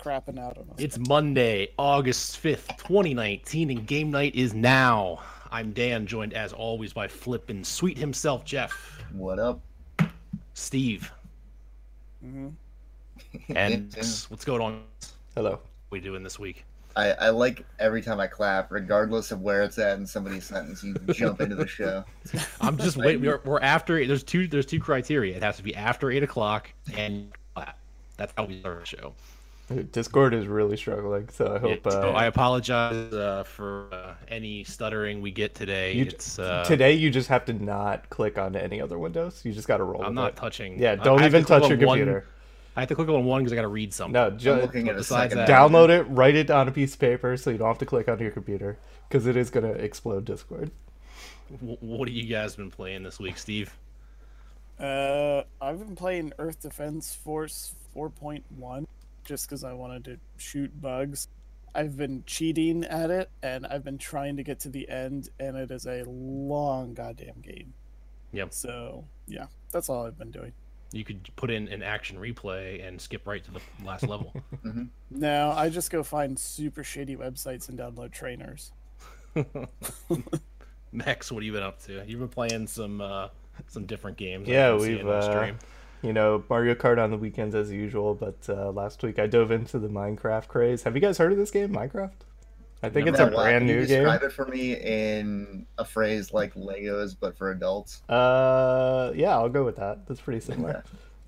crapping out on us. It's Monday, August 5th, 2019, and game night is now. I'm Dan, joined as always by Flippin' Sweet himself, Jeff, What up? Steve, hmm and what's going on? Hello. What we doing this week? I, I like every time I clap, regardless of where it's at in somebody's sentence, you jump into the show. I'm just waiting. We're, we're after. There's two. There's two criteria. It has to be after eight o'clock, and clap. That's how we start the show. Discord is really struggling, so I hope. Yeah, so uh, I apologize uh, for uh, any stuttering we get today. you, it's uh, today you just have to not click on any other windows. You just got to roll. I'm with not it. touching. Yeah, don't I even to touch your on one- computer. I have to click on one because I got to read something. No, I'm just looking besides second. that- download it, write it on a piece of paper, so you don't have to click on your computer, because it is gonna explode Discord. What have you guys been playing this week, Steve? Uh, I've been playing Earth Defense Force 4.1 just because I wanted to shoot bugs. I've been cheating at it, and I've been trying to get to the end, and it is a long goddamn game. Yep. So yeah, that's all I've been doing. You could put in an action replay and skip right to the last level. No, I just go find super shady websites and download trainers. Max, what have you been up to? You've been playing some uh, some different games. Yeah, we've on uh, stream. You know Mario Kart on the weekends as usual, but uh, last week I dove into the Minecraft craze. Have you guys heard of this game, Minecraft? I think No. it's a brand can you new game. Describe it for me in a phrase like Legos, but for adults. Uh, yeah, I'll go with that. That's pretty similar.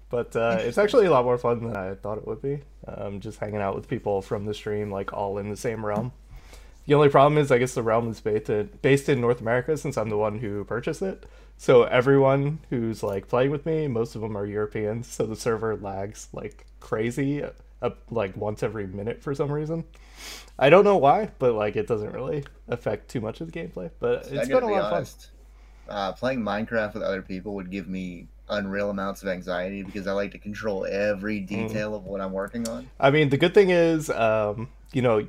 But uh, it's actually a lot more fun than I thought it would be. Um, just hanging out with people from the stream, like all in the same realm. The only problem is, I guess the realm is based in, based in North America since I'm the one who purchased it. So everyone who's like playing with me, most of them are Europeans. So the server lags like crazy, uh, like once every minute for some reason. I don't know why, but like it doesn't really affect too much of the gameplay. But it's been a be lot of fun. honest. Uh, playing Minecraft with other people would give me unreal amounts of anxiety because I like to control every Mm. detail of what I'm working on. I mean, the good thing is, um, you know,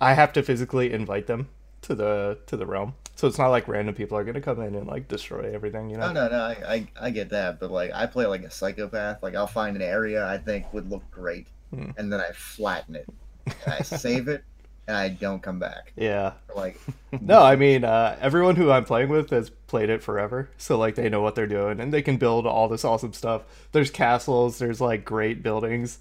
I have to physically invite them to the to the realm, so it's not like random people are gonna come in and like destroy everything. You know? No, no, no. I, I, I get that, but like I play like a psychopath. Like I'll find an area I think would look great, Hmm. and then I flatten it, and I save it, and I don't come back. Yeah. Like No, I mean, uh, everyone who I'm playing with has played it forever, so like they know what they're doing and they can build all this awesome stuff. There's castles, there's like great buildings.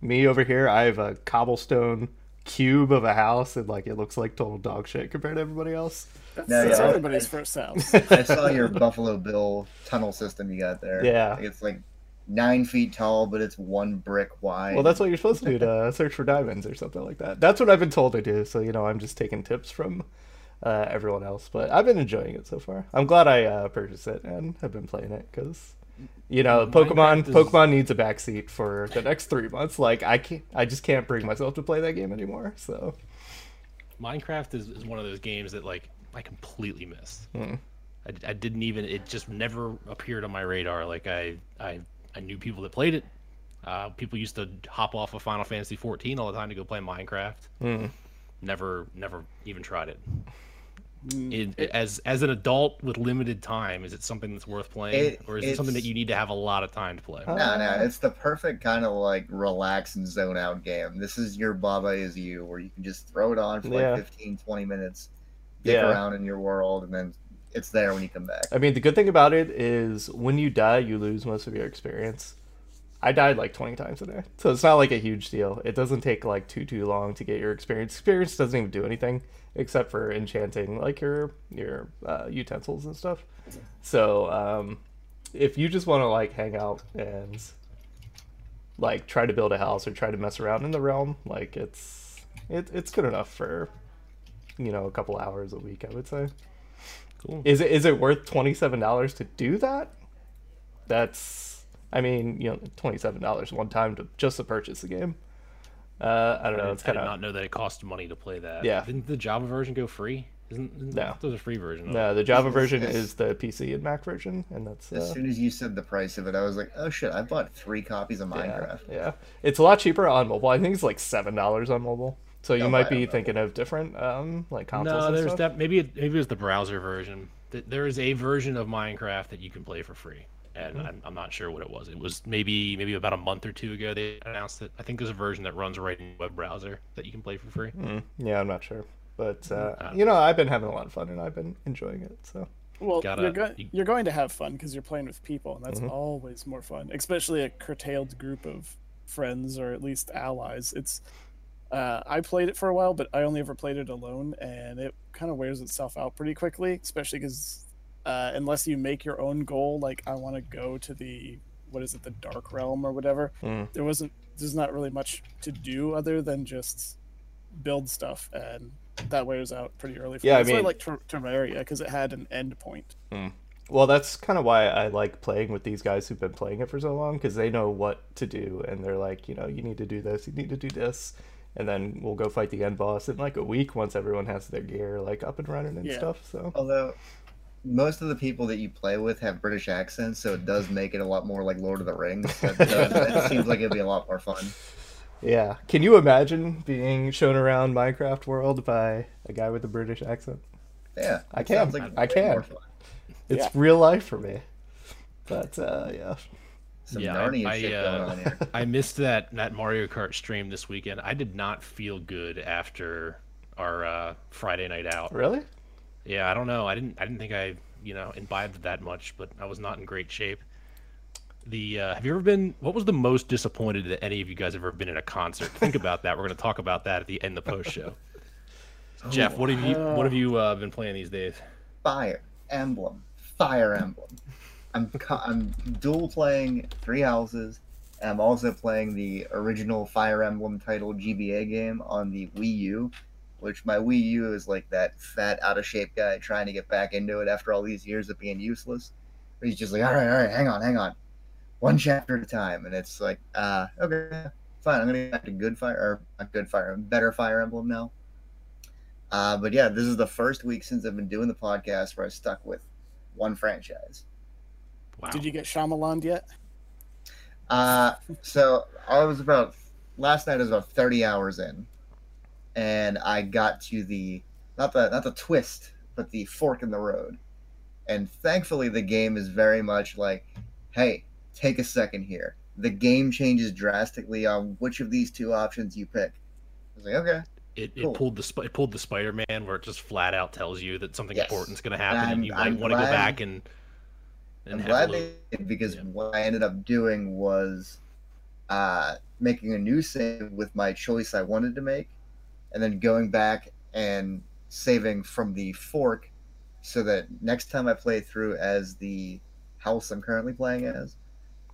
Me over here, I have a cobblestone cube of a house, and like it looks like total dog shit compared to everybody else. That's, No, that's yeah, I- everybody's first house. I saw your Buffalo Bill tunnel system you got there. Yeah. Like, it's like nine feet tall, but it's one brick wide. Well, that's what you're supposed to do to search for diamonds or something like that. That's what I've been told to do. So you know, I'm just taking tips from uh, everyone else. But I've been enjoying it so far. I'm glad I uh, purchased it and have been playing it because you know, Pokemon is- Pokemon needs a backseat for the next three months. Like I can't, I just can't bring myself to play that game anymore. So Minecraft is, is one of those games that like I completely missed. Hmm. I, I didn't even. It just never appeared on my radar. Like I I I knew people that played it. Uh, people used to hop off of Final Fantasy 14 all the time to go play Minecraft. Hmm. Never never even tried it. Mm. It, as as an adult with limited time, is it something that's worth playing, It- or is it something that you need to have a lot of time to play? No, no, it's the perfect kind of like relax and zone out game. This is your Baba is you, where you can just throw it on for like Yeah. 15, 20 minutes, dick Yeah. around in your world, and then it's there when you come back. I mean, the good thing about it is when you die, you lose most of your experience. I died like 20 times a day. So it's not like a huge deal. It doesn't take like too too long to get your experience. Experience doesn't even do anything except for enchanting like your your uh, utensils and stuff. So, um if you just want to like hang out and like try to build a house or try to mess around in the realm, like it's it, it's good enough for you know, a couple hours a week, I would say. Cool. Is it is it worth twenty seven dollars to do that? That's I mean, you know, twenty seven dollars one time to just to purchase the game. Uh, I don't know. It's kind did of not know that it cost money to play that. Yeah. Didn't the Java version go free? Isn't, isn't No. There's a free version. no. The Java Yes, version yes. is the PC and Mac version, and that's As uh, soon as you said the price of it, I was like, oh shit, I bought three copies of Minecraft. yeah. It's a lot cheaper on mobile. I think it's like seven dollars on mobile. So you Oh, might be don't know. thinking of different um like consoles. No, and there's stuff. that. Maybe it, maybe it was the browser version. Th- There is a version of Minecraft that you can play for free. And I'm, I'm not sure what it was. It was maybe maybe about a month or two ago they announced it. I think there's a version that runs right in the web browser that you can play for free. Mm, yeah, I'm not sure, but uh, Uh, you know, I've been having a lot of fun and I've been enjoying it. So Well, Gotta- you're, go- you- you're going to have fun because you're playing with people, and that's Mhm. always more fun, especially a curtailed group of friends or at least allies. It's uh, I played it for a while, but I only ever played it alone, and it kind of wears itself out pretty quickly, especially because uh, unless you make your own goal, like I want to go to the what is it, the Dark Realm or whatever, Mm. there wasn't there's not really much to do other than just build stuff, and that wears out pretty early. For Yeah, me. I That's why mean- like Ter- Terraria because it had an end point. Well, that's kind of why I like playing with these guys who've been playing it for so long because they know what to do and they're like, you know, you need to do this, you need to do this, and then we'll go fight the end boss in like a week once everyone has their gear like up and running and Yeah. stuff. So Although most of the people that you play with have British accents, so it does make it a lot more like Lord of the Rings. It, does, it seems like it'd be a lot more fun. yeah, can you imagine being shown around Minecraft world by a guy with a British accent? Yeah, I can. like I can. It's Yeah. real life for me. But uh, yeah, Some Yeah, I- Narnia I, uh, going on here. I missed that that Mario Kart stream this weekend. I did not feel good after our uh, Friday night out. really? Yeah, I don't know. I didn't I didn't think I you know imbibed that much, but I was not in great shape. The uh, have you ever been? What was the most disappointed that any of you guys have ever been in a concert? Think about that. We're going to talk about that at the end of the post show. Jeff, what have you what have you uh, been playing these days? Fire Emblem, Fire Emblem. I'm I'm dual playing Three Houses, and I'm also playing the original Fire Emblem title GBA game on the Wii U, which my Wii U is like that fat, out of shape guy trying to get back into it after all these years of being useless. But he's just like, all right, all right, hang on, hang on, one chapter at a time, and it's like, uh, okay, fine, I'm gonna get back to good Fire or not good Fire, a better Fire Emblem now. Uh, but yeah, this is the first week since I've been doing the podcast where I stuck with one franchise. Wow. Did you get Shyamalan yet? Uh, so I was about last night. I was about thirty hours in, and I got to the not the not the twist, but the fork in the road. And thankfully, the game is very much like, hey, take a second here. The game changes drastically on which of these two options you pick. I was like, okay, It, it pulled the it pulled the Spider Man where it just flat out tells you that something Yes. is going to happen, I'm- and you might want to go back and. and I'm glad they did because Yeah. what I ended up doing was uh, making a new save with my choice I wanted to make, and then going back and saving from the fork, so that next time I play through as the house I'm currently playing as,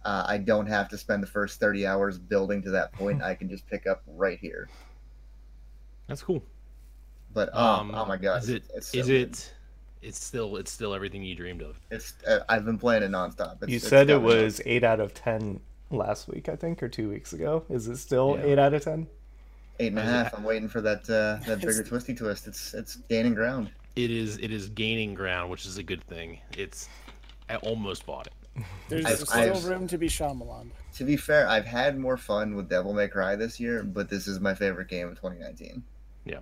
uh, I don't have to spend the first 30 hours building to that point. I can just pick up right here. That's cool. But oh, Um, oh my god, Is it? it's so is good. it? It's still it's still everything you dreamed of. It's uh, I've been playing it nonstop. It's, You it's said it got me was eight out of ten last week, I think, or two weeks ago. Is it still Yeah. eight out of ten? Eight and a Is it- half. I'm waiting for that uh, that bigger twisty twist. It's it's gaining ground. It is it is gaining ground, which is a good thing. It's I almost bought it. There's I've- still I've- room to be Shyamalan. To be fair, I've had more fun with Devil May Cry this year, but this is my favorite game of 2019. Yeah.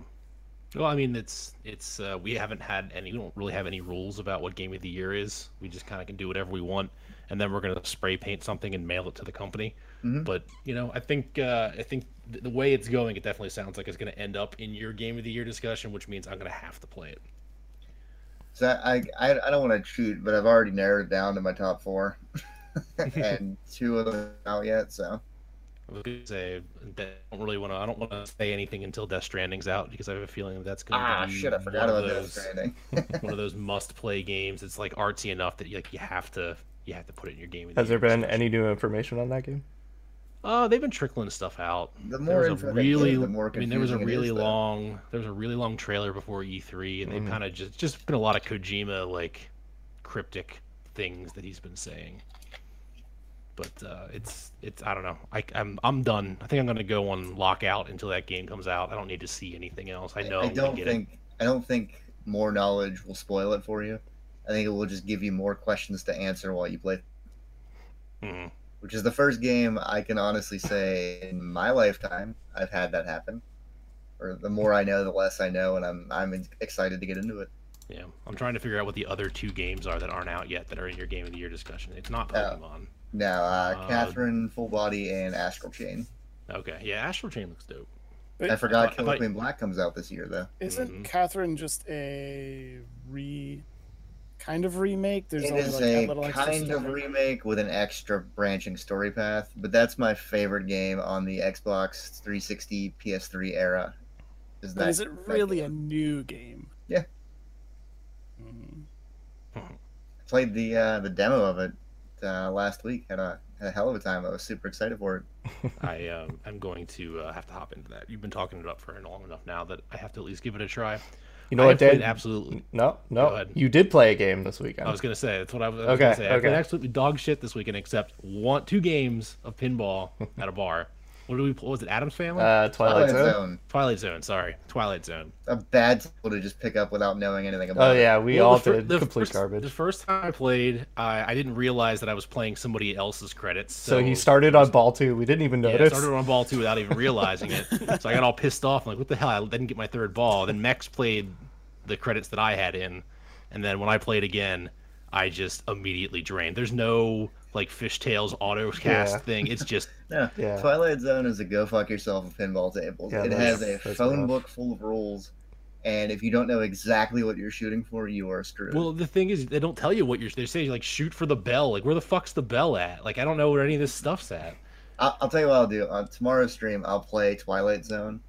Well, I mean, it's it's uh, we haven't had any. We don't really have any rules about what game of the year is. We just kind of can do whatever we want, and then we're gonna spray paint something and mail it to the company. Mhm. But you know, I think uh, I think th- the way it's going, it definitely sounds like it's gonna end up in your game of the year discussion, which means I'm gonna have to play it. So I I, I don't want to cheat, but I've already narrowed it down to my top four, and two of them out yet. So I was gonna say I don't really want to. I don't want to say anything until Death Stranding's out because I have a feeling that's going to ah be shit, I one forgot of about Death those Stranding. one of those must-play games. It's like artsy enough that you, like you have to you have to put it in your game. of the Has there been discussion. any new information on that game? Uh, they've been trickling stuff out. The There was a really, the more I mean, there was a really is, long, there was a really long trailer before E3, and they've Mhm. kind of just just been a lot of Kojima like cryptic things that he's been saying. But uh, it's it's I don't know. I, I'm I'm done. I think I'm gonna go on lockout until that game comes out. I don't need to see anything else. I know I I'm don't think I don't think more knowledge will spoil it for you. I think it will just give you more questions to answer while you play it. Which is the first game I can honestly say in my lifetime I've had that happen. Or the more I know, the less I know, and I'm I'm excited to get into it. Yeah, I'm trying to figure out what the other two games are that aren't out yet that are in your game of the year discussion. It's not Oh. Pokemon. No, uh, Uh, Catherine, Full Body, and Astral Chain. Okay, yeah, Astral Chain looks dope. But I forgot I Killer Queen Black comes out this year, though. Isn't Mhm. Catherine just a re kind of remake? There's It only is like that a little kind of remake with an extra branching story path, but that's my favorite game on the Xbox 360, PS3 era. Is But that is it really game. a new game? Yeah. Mm. played the uh, the demo of it uh, last week. Had a had a hell of a time. I was super excited for it. I um, I'm going to uh, have to hop into that. You've been talking it up for long enough now that I have to at least give it a try. You know I what, Dan? absolutely. No, no. You did play a game this weekend. I was gonna say that's what I was, I was Okay, gonna say. I played absolutely dog shit this weekend, except one, two games of pinball at a bar. What did we? What was it? Addams Family? uh, Twilight, Zone. Twilight Zone. Sorry, Twilight Zone. A bad title to just pick up without knowing anything about it. Oh it. yeah, we Well, all the fir- did the complete first, garbage. The first time I played, I, I didn't realize that I was playing somebody else's credits. so, So, he started on ball two. We didn't even Yeah, I notice. started on ball two without even realizing it. so I got all pissed off. I'm like, what the hell? I didn't get my third ball. Then Mex played the credits that I had in, and then when I played again, I just immediately drained. There's no like fishtails auto cast Yeah. thing. It's just No, Yeah. Twilight Zone is a go fuck yourself of pinball tables. Yeah, it has a phone rough. book full of rules, and if you don't know exactly what you're shooting for, you are screwed. well. The thing is, they don't tell you what you're. They say like shoot for the bell. Like where the fuck's the bell at? Like I don't know where any of this stuff's at. I'll, I'll tell you what I'll do on tomorrow's stream. I'll play Twilight Zone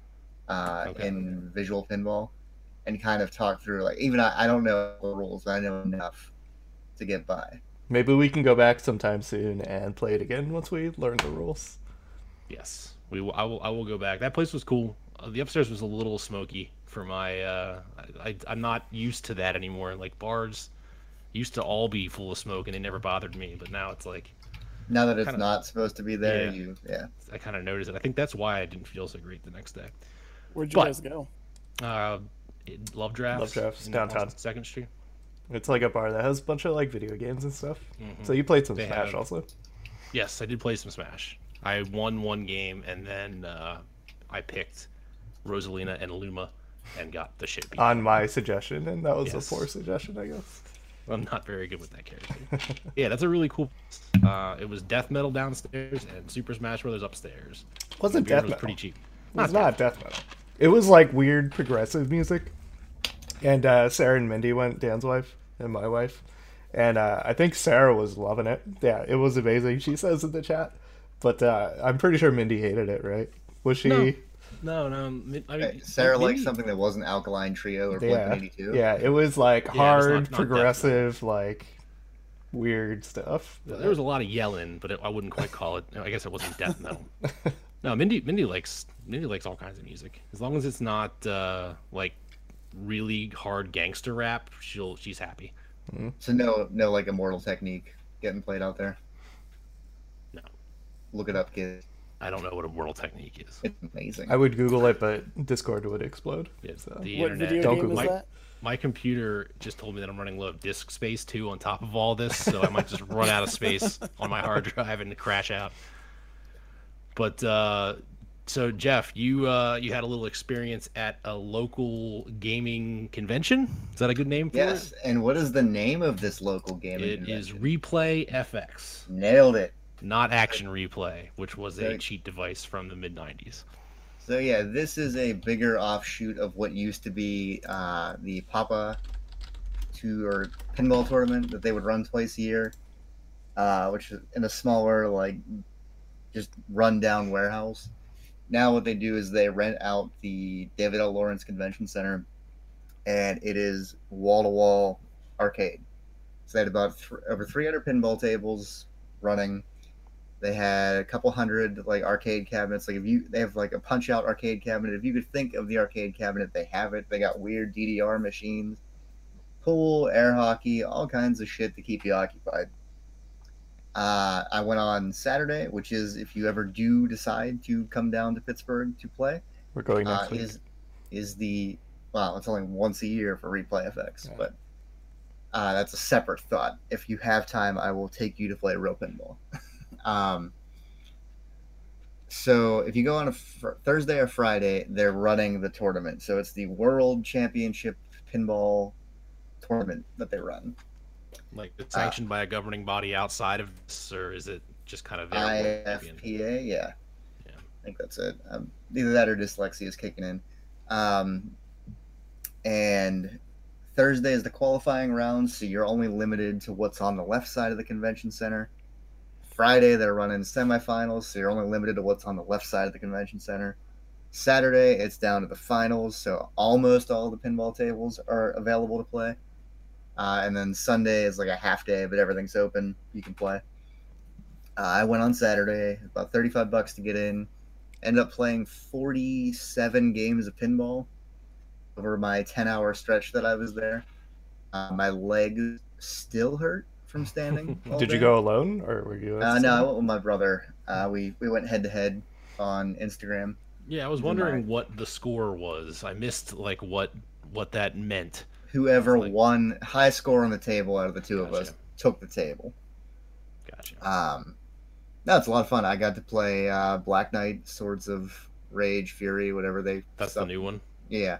uh, Okay. in visual pinball, and kind of talk through like even I, I don't know the rules, but I know enough to get by. Maybe we can go back sometime soon and play it again once we learn the rules. Yes, we. Will, I will. I will go back. That place was cool. Uh, the upstairs was a little smoky for my. Uh, I, I, I'm not used to that anymore. Like bars used to all be full of smoke and they never bothered me, but now it's like Now that it's Kinda- not supposed to be there, Yeah. you yeah. I kind of noticed it. I think that's why I didn't feel so great the next day. Where'd you But- guys go? Uh, Love Drafts. Love Drafts, in downtown. Second Street. It's like a bar that has a bunch of like video games and stuff. Mhm. So you played some They Smash have- also. Yes, I did play some Smash. I won one game and then uh, I picked Rosalina and Luma and got the shit beat. On my suggestion, and that was Yes. a poor suggestion, I guess. I'm not very good with that character. yeah, that's a really cool. Uh, it was death metal downstairs and Super Smash Brothers upstairs. Wasn't death was metal. pretty cheap. It was not death metal. It was like weird progressive music. And uh, Sarah and Mindy went, Dan's wife and my wife. And uh, I think Sarah was loving it. Yeah, it was amazing, she says in the chat. But uh, I'm pretty sure Mindy hated it, right? Was she? No. No, no. I mean, Sarah maybe- likes something that wasn't Alkaline Trio or Yeah. Blink 182. Yeah, it was like Yeah, it was hard, not- not death progressive, like weird stuff. There was a lot of yelling, but it, I wouldn't quite call it. I guess it wasn't death metal. no, Mindy. Mindy likes Mindy likes all kinds of music as long as it's not uh, like really hard gangster rap. She'll she's happy. So no, no, like Immortal Technique getting played out there. No. Look it up, kids. I don't know what a world technique is. It's amazing. I would Google it, but Discord would explode. Yeah, So. the What internet. video Don't Google is that? My computer just told me that I'm running low of disk space too on top of all this, so I might just run out of space on my hard drive and crash out. But uh, so Jeff, you uh, you had a little experience at a local gaming convention. Is that a good name for yes, it? and what is the name of this local game? It is Replay FX, Nailed it. not Action Replay, which was a cheat device from the mid '90s. So yeah, this is a bigger offshoot of what used to be uh, the Papa Tour pinball tournament that they would run twice a year, uh, which is in a smaller like just rundown warehouse. Now what they do is they rent out the David L. Lawrence Convention Center, and it is wall to wall arcade. So they had about th- over 300 pinball tables running they had a couple hundred like arcade cabinets. Like if you they have like a punch out arcade cabinet. If you could think of the arcade cabinet, they have it. They got weird DDR machines, pool, air hockey, all kinds of shit to keep you occupied. Uh, I went on Saturday, which is if you ever do decide to come down to Pittsburgh to play, We're going uh, next week. is is the well, it's only once a year for Replay FX, Yeah. but uh, that's a separate thought. If you have time, I will take you to play real pinball. um, so if you go on a fr- Thursday or Friday, they're running the tournament. So it's the World Championship Pinball tournament that they run. Like it's sanctioned by a governing body outside of this, or is it just kind of their? IFPA, yeah. Yeah. I think that's it. Um, either that or dyslexia is kicking in. Um, and Thursday is the qualifying round, so you're only limited to what's on the left side of the convention center. Friday, they're running semifinals, so you're only limited to what's on the left side of the convention center. Saturday, it's down to the finals, so almost all the pinball tables are available to play. Uh, and then Sunday is like a half day, but everything's open. You can play. Uh, I went on Saturday, about 35 bucks to get in. Ended up playing 47 games of pinball over my 10 hour stretch that I was there. Uh, my legs still hurt from standing. all Did you go alone or were you? Uh, no, I someone? went with my brother. Uh, we we went head to head on Instagram. Yeah, I was wondering mind. what the score was. I missed like what what that meant. Whoever Like- won high score on the table out of the two of us took the table. Gotcha. Um, no, it's a lot of fun. I got to play uh, Black Knight, Swords of Rage, Fury, whatever they. That's the new one. Yeah,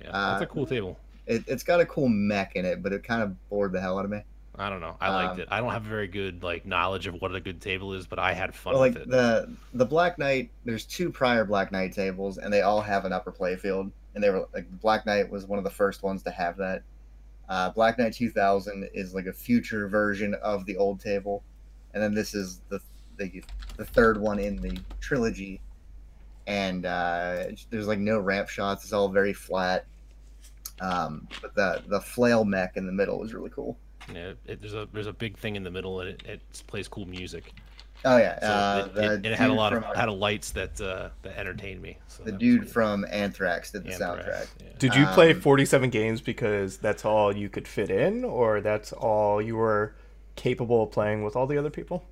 Yeah, Uh, that's a cool table. it, it's got a cool mech in it, but it kind of bored the hell out of me. I don't know. I liked um, it. I don't have very good like knowledge of what a good table is, but I had fun Well, like it. the the Black Knight, there's two prior Black Knight tables, and they all have an upper playfield, and they were like Black Knight was one of the first ones to have that. Uh, Black Knight 2000 is like a future version of the old table, and then this is the the, the third one in the trilogy, and uh, there's like no ramp shots. It's all very flat. Um, but the the flail mech in the middle is really cool. Yeah, it, there's a there's a big thing in the middle, and it, it plays cool music. Oh yeah, So uh, it, it, it had a dude lot of had a lights that uh, that entertained me. So the dude cool. from Anthrax did the Anthrax, soundtrack. yeah. Did you play Um, 47 games because that's all you could fit in, or that's all you were capable of playing with all the other people?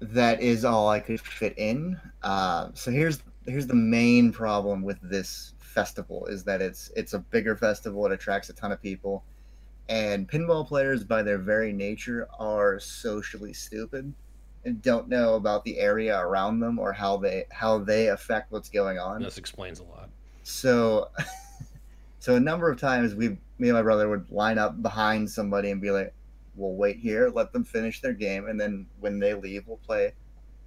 that is all I could fit in. Uh, so here's here's the main problem with this festival is that it's it's a bigger festival. It attracts a ton of people, and pinball players, by their very nature, are socially stupid and don't know about the area around them or how they how they affect what's going on. This explains a lot. So, so a number of times we, me and my brother would line up behind somebody and be like, "We'll wait here, let them finish their game, and then when they leave, we'll play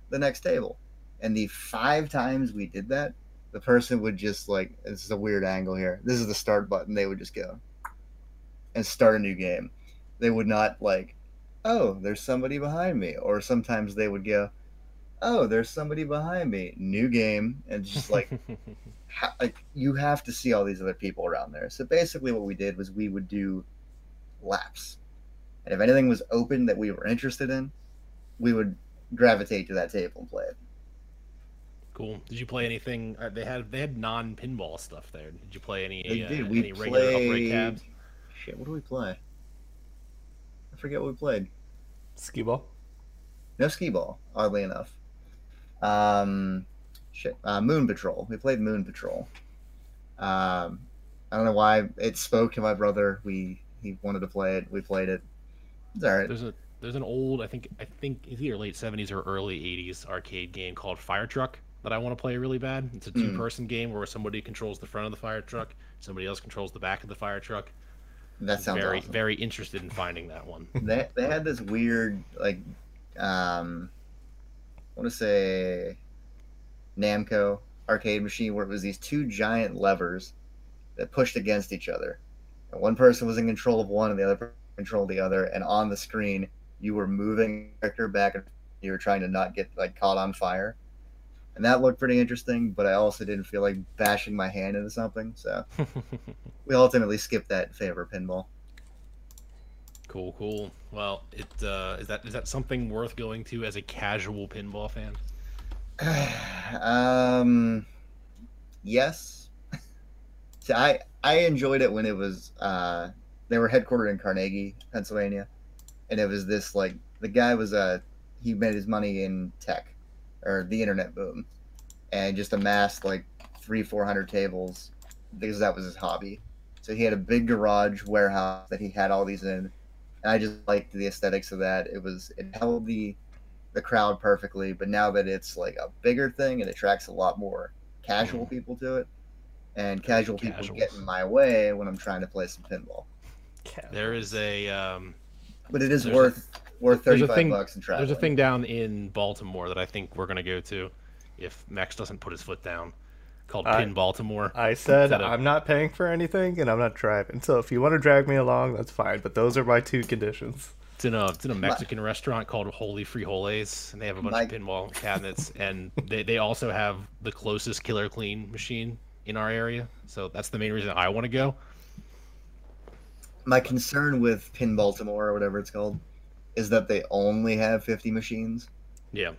the next table." And the five times we did that, the person would just like, "This is a weird angle here. This is the start button." They would just go and start a new game. They would not like, "Oh, there's somebody behind me," or sometimes they would go, "Oh, there's somebody behind me." New game, and just like ha- like you have to see all these other people around there. So basically, what we did was we would do laps, and if anything was open that we were interested in, we would gravitate to that table and play it. cool. Did you play anything? Uh, they had they had non pinball stuff there. Did you play any They uh, did. We any regular upright played. cabs? Shit, what do we play? I forget what we played. Skee ball? No skee ball, oddly enough. Um, shit, uh, Moon Patrol. We played Moon Patrol. Um, I don't know why it spoke to my brother. We he wanted to play it. We played it. It's all right. There's a there's an old I think I think it's either late seventies or early eighties arcade game called Fire Truck that I want to play really bad. It's a Hmm. two person game where somebody controls the front of the fire truck, somebody else controls the back of the fire truck. That sounds very awesome. very interested in finding that one. they they had this weird like um I want to say Namco arcade machine where it was these two giant levers that pushed against each other. And one person was in control of one and the other person controlled the other and on the screen you were moving the character back and you were trying to not get like caught on fire. And that looked pretty interesting, but I also didn't feel like bashing my hand into something, so we ultimately skipped that in favor of pinball. cool, cool. Well, it uh, is that is that something worth going to as a casual pinball fan? um, yes. See, I I enjoyed it when it was uh they were headquartered in Carnegie, Pennsylvania, and it was this like the guy was uh he made his money in tech or the internet boom, and just amassed like three four hundred tables because that was his hobby. So he had a big garage warehouse that he had all these in, and I just liked the aesthetics of that. It was it held the the crowd perfectly, but now that it's like a bigger thing, it attracts a lot more casual people to it, and casual people get in my way when I'm trying to play some pinball. There is a um, But it is There's a- worth worth there's a 35 thing- bucks in travel. there's a thing down in Baltimore that I think we're gonna go to if Max doesn't put his foot down, called I- Pin Baltimore. I said Is that a- I'm not paying for anything and I'm not driving. So if you want to drag me along, that's fine. But those are my two conditions. It's in a it's in a Mexican restaurant called Holy Frijoles, and they have a bunch My- of pinball cabinets, and they, they also have the closest Killer Queen machine in our area. So that's the main reason I want to go. My concern with Pin Baltimore or whatever it's called is that they only have 50 machines. Yeah,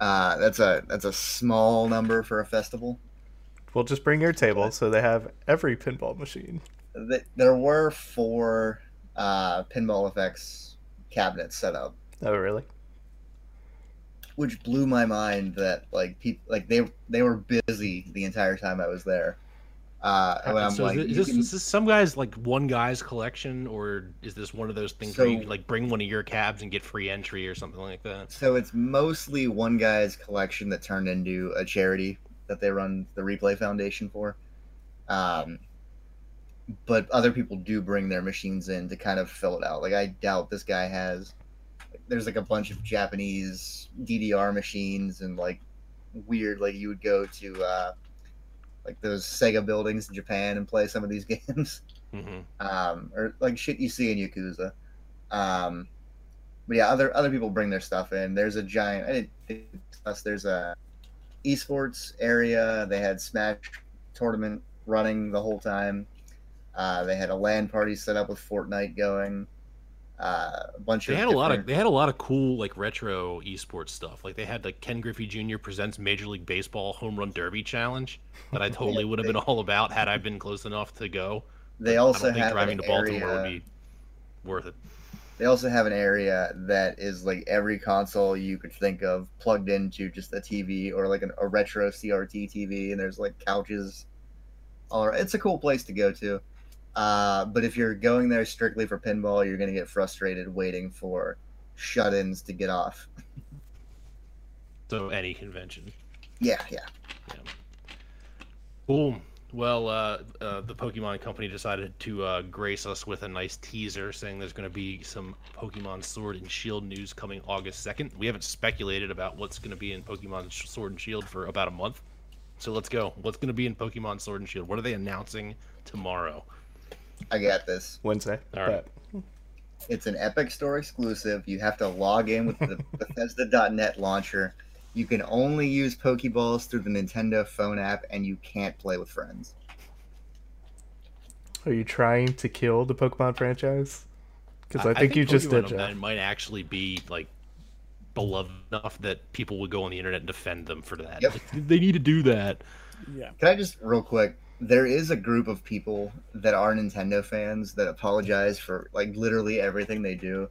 Uh, that's a that's a small number for a festival. We'll just bring your table so they have every pinball machine. Th- There were four uh, Pinball FX cabinets set up, Oh, really? which blew my mind that like people like they they were busy the entire time I was there. Uh, so like, is, this, can- is this some guy's like one guy's collection, or is this one of those things where you like bring one of your cabs and get free entry or something like that? So it's mostly one guy's collection that turned into a charity that they run the Replay Foundation for. Um, but other people do bring their machines in to kind of fill it out. Like I doubt this guy has. There's like a bunch of Japanese DDR machines and like weird. Like you would go to uh, like those Sega buildings in Japan and play some of these games hmm um, or like shit you see in Yakuza. Um, but yeah, other other people bring their stuff in. There's a giant. I didn't discuss. There's a esports area. They had Smash tournament running the whole time. Uh, they had a LAN party set up with Fortnite going. Uh, a bunch They of had a lot of they had a lot of cool like retro esports stuff. Like they had like Ken Griffey Jr. presents Major League Baseball Home Run Derby Challenge that I totally would have been all about had I been close enough to go. They I also don't think driving to Baltimore area. would be worth it. They also have an area that is like every console you could think of plugged into just a TV or like an, a retro CRT TV, and there's like couches. All right, it's a cool place to go to. Uh, but if you're going there strictly for pinball, you're going to get frustrated waiting for shut-ins to get off. So any convention. Yeah, yeah. Cool. Well, uh, uh, the Pokemon Company decided to uh, grace us with a nice teaser saying there's going to be some Pokemon Sword and Shield news coming August 2nd. We haven't speculated about what's going to be in Pokemon Sword and Shield for about a month. So let's go. What's going to be in Pokemon Sword and Shield? What are they announcing tomorrow? I got this. Wednesday. All right. Bet. It's an Epic Store exclusive. You have to log in with the Bethesda.net launcher. You can only use Pokeballs through the Nintendo phone app, and you can't play with friends. Are you trying to kill the Pokemon franchise? Because I, I think you just did, Pokemon Jeff. might- might actually be like beloved enough that people would go on the internet and defend them for that. Yep. Like, they need to do that. Yeah. Can I just real quick? There is a group of people that are Nintendo fans that apologize for like literally everything they do.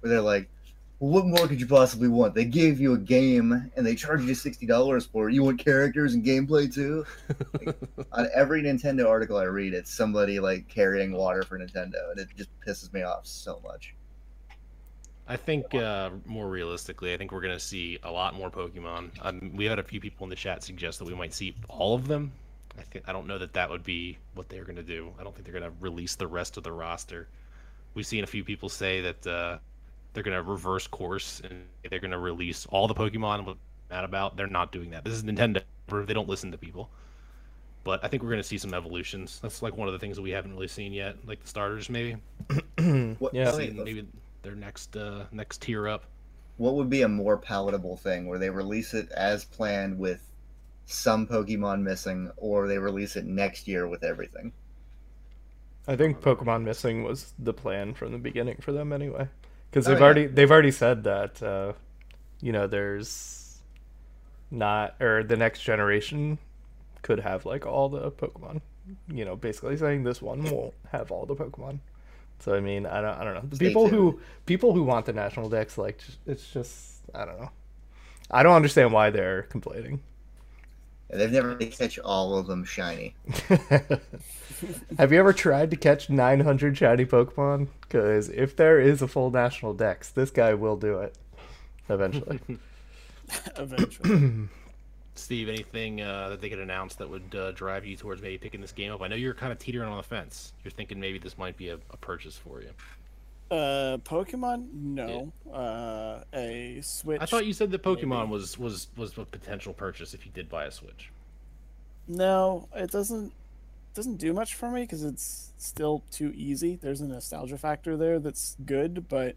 Where they're like, well, "What more could you possibly want? They gave you a game and they charged you sixty dollars for it. You want characters and gameplay too?" Like, on every Nintendo article I read, it's somebody like carrying water for Nintendo, and it just pisses me off so much. I think uh, more realistically, I think we're going to see a lot more Pokemon. Um, we had a few people in the chat suggest that we might see all of them. I think I don't know that that would be what they're going to do. I don't think they're going to release the rest of the roster. We've seen a few people say that uh, they're going to reverse course and they're going to release all the Pokemon. What I'm mad about? They're not doing that. This is Nintendo. They don't listen to people. But I think we're going to see some evolutions. That's like one of the things that we haven't really seen yet, like the starters maybe. What, Yeah. See maybe their next uh, next tier up. what would be a more palatable thing where they release it as planned with some Pokemon missing, or they release it next year with everything? I think Pokemon Missing was the plan from the beginning for them anyway, because Oh, they've yeah. already they've already said that uh, you know there's not or the next generation could have like all the Pokemon. You know, basically saying this one won't have all the Pokemon. So I mean, I don't I don't know. The Stay people who people who want the national dex like it's just I don't know. I don't understand why they're complaining. And they've never they catch all of them shiny. Have you ever tried to catch 900 shiny Pokemon? Because if there is a full national dex, this guy will do it eventually. Eventually. Steve, anything uh, that they could announce that would uh, drive you towards maybe picking this game up? I know you're kind of teetering on the fence. You're thinking maybe this might be a, a purchase for you. Uh, Pokemon? No. Uh, a Switch. I thought you said that Pokemon maybe. was was was a potential purchase if you did buy a Switch. No, it doesn't. Doesn't do much for me because it's still too easy. There's a nostalgia factor there that's good, but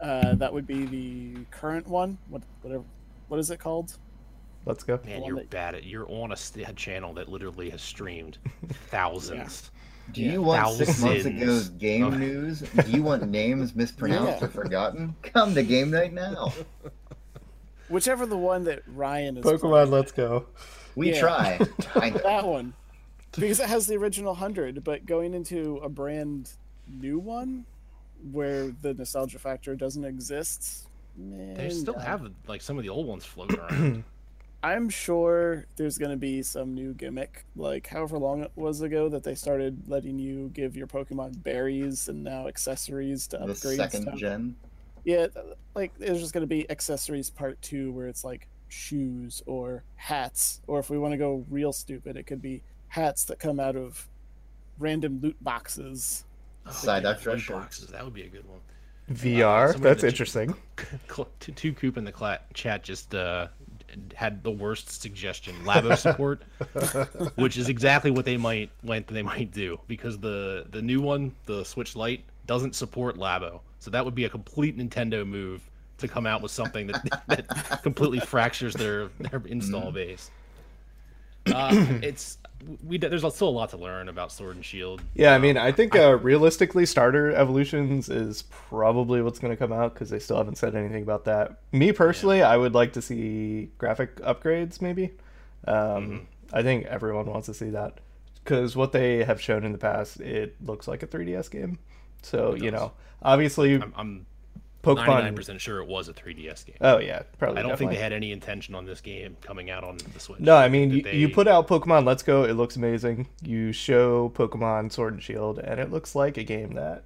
uh, that would be the current one. What whatever, what is it called? Let's go. Man, you're that- bad at. You're on a st- channel that literally has streamed thousands. Do Yeah. you want six months ago's game of- news? Do you want names mispronounced Yeah. or forgotten? Come to game night now. Whichever the one that Ryan is. Pokemon, playing. let's go. We Yeah. try. That one because it has the original 100 but going into a brand new one where the nostalgia factor doesn't exist They still I- have like some of the old ones floating around. i'm sure there's going to be some new gimmick like however long it was ago that they started letting you give your pokemon berries and now accessories to The upgrade second stuff. gen. yeah like there's just going to be accessories part two where it's like shoes or hats or if we want to go real stupid it could be hats that come out of random loot boxes Oh, Side yeah, up dress loot shirts. boxes. That would be a good one. VR. somebody That's that- interesting. Cl- Two two Coop in the cla- chat just uh, had the worst suggestion: Labo support, which is exactly what they might what they might do because the the new one, the Switch Lite, doesn't support Labo, so that would be a complete Nintendo move to come out with something that that completely fractures their their install base. Uh, it's we there's still a lot to learn about Sword and Shield. Yeah, I mean, I think uh, realistically, starter evolutions is probably what's going to come out because they still haven't said anything about that. Me personally, I would like to see graphic upgrades, maybe. Um, I think everyone wants to see that because what they have shown in the past, it looks like a 3DS game. So you know, obviously, I'm, I'm Pokemon. 99% sure it was a 3DS game. Oh yeah, probably. I don't think they had any intention on this game coming out on the Switch. No, I mean, you, they- you put out Pokemon Let's Go, it looks amazing. You show Pokemon Sword and Shield, and it looks like a game that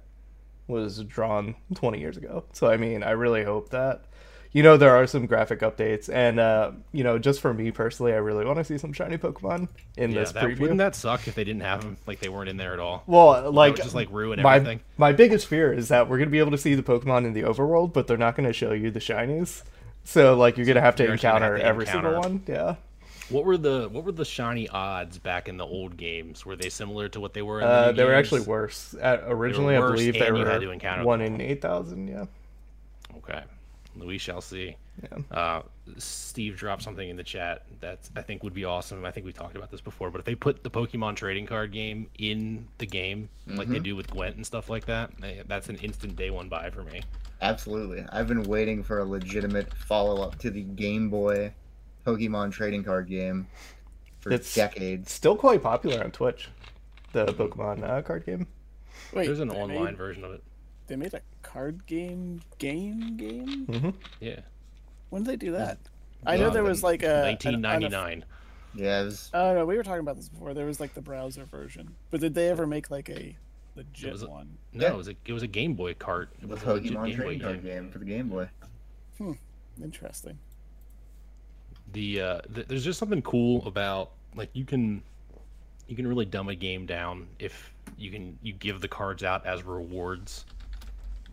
was drawn 20 years ago. So, I mean, I really hope that. You know, there are some graphic updates, and, uh, you know, just for me personally, I really want to see some shiny Pokemon in yeah, this that, preview. wouldn't that suck if they didn't have them? Like they weren't in there at all. well, like, just, like, ruin my, everything? My biggest fear is that we're going to be able to see the Pokemon in the overworld, but they're not going to show you the shinies. So, like, you're going to have to gonna encounter have to every single one. Yeah. What were the what were the shiny odds back in the old games? Were they similar to what they were in the Uh, they were actually worse. At, originally, worse, I believe they were one them in eight thousand. Yeah. Okay, we shall see. Yeah. Uh, Steve dropped something in the chat that I think would be awesome. I think we talked about this before, but if they put the Pokemon trading card game in the game, like they do with Gwent and stuff like that, eh, that's an instant day one buy for me. Absolutely. I've been waiting for a legitimate follow up to the Game Boy Pokemon trading card game for It's- decades. Still quite popular on Twitch. The Pokemon uh, card game. wait There's an online made, version of it. they made a card game game game hmm Yeah, when did they do that i know there was like a an- an- 1999. Yeah, it was, Oh no, we were talking about this before. There was like the browser version, but did they ever make like a legit was a- one? No, Yeah. it was a it was a Game Boy cart. It the was a Pokemon Game Boy trading card game. game for the Game Boy. Hmm. Interesting. the uh th- there's just something cool about like you can you can really dumb a game down if you can you give the cards out as rewards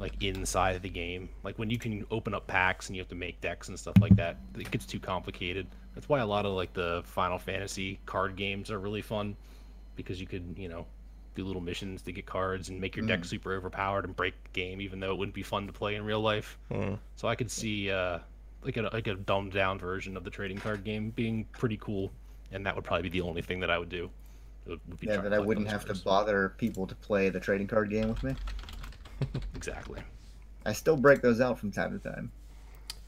like inside of the game like when you can open up packs and you have to make decks and stuff like that it gets too complicated that's why a lot of like the final fantasy card games are really fun because you could you know do little missions to get cards and make your deck super overpowered and break the game even though it wouldn't be fun to play in real life Mm. so I could see uh, like a like a dumbed down version of the trading card game being pretty cool, and that would probably be the only thing that I would do. Would- would be Yeah, that I wouldn't have to bother people to play the trading card game with me. Exactly. I still break those out from time to time.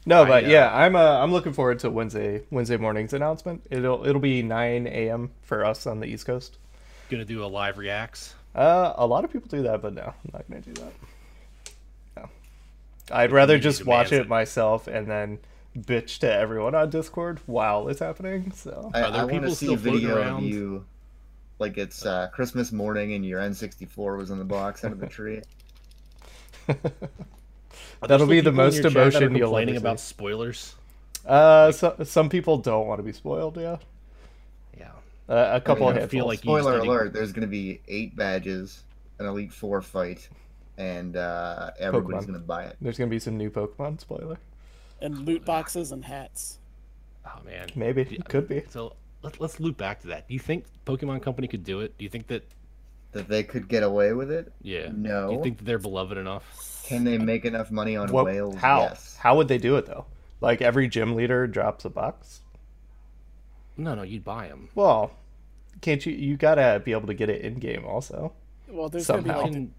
No, I, but uh, yeah, I'm uh, I'm looking forward to Wednesday Wednesday morning's announcement. It'll it'll be 9 a.m. for us on the East Coast. Gonna do a live reacts. Uh, a lot of people do that, but no, I'm not gonna do that. No, I'd rather just watch it it. myself and then bitch to everyone on Discord while it's happening. So I, Are there I want people to see a video around? of you, like it's uh, Christmas morning and your N64 was in the box under the tree. Are there That'll be the people in most your chat emotion you'll complaining ever about spoilers. Uh, so, some people don't want to be spoiled. Yeah, Yeah. uh, a couple I of mean, I feel like Spoiler need to- alert: There's going to be eight badges, an Elite Four fight, and uh, everybody's going to buy it. There's gonna be some new Pokemon. Spoiler. And loot boxes and hats. Oh man. Maybe Yeah. could be. So let's let's loop back to that. Do you think Pokemon Company could do it? Do you think that? That they could get away with it? Yeah. No. Do you think that they're beloved enough? Can they make enough money on What? whales? How? Yes. How would they do it though? Like every gym leader drops a box. No, no, you'd buy them. Well, can't you? You gotta be able to get it in game also. Well, there's Somehow. gonna You be like can, you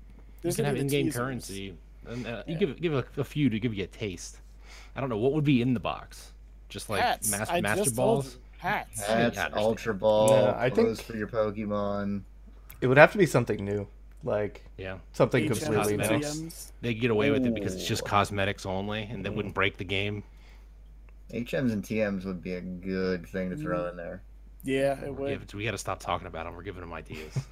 there's can gonna have in-game teasers. currency, and uh, you Yeah. give give a, a few to give you a taste. I don't know what would be in the box. Just like hats. mas- master balls. you. Hats. Hats, Ultra Ball, No, I clothes think- for your Pokemon. It would have to be something new, like Yeah, something HMs, completely new. cosmetics. TMs. they get away with it because it's just cosmetics only, and they wouldn't break the game. HMs and TMs would be a good thing to Mm. throw in there. Yeah, it We, would. have- we got to stop talking about them. We're giving them ideas.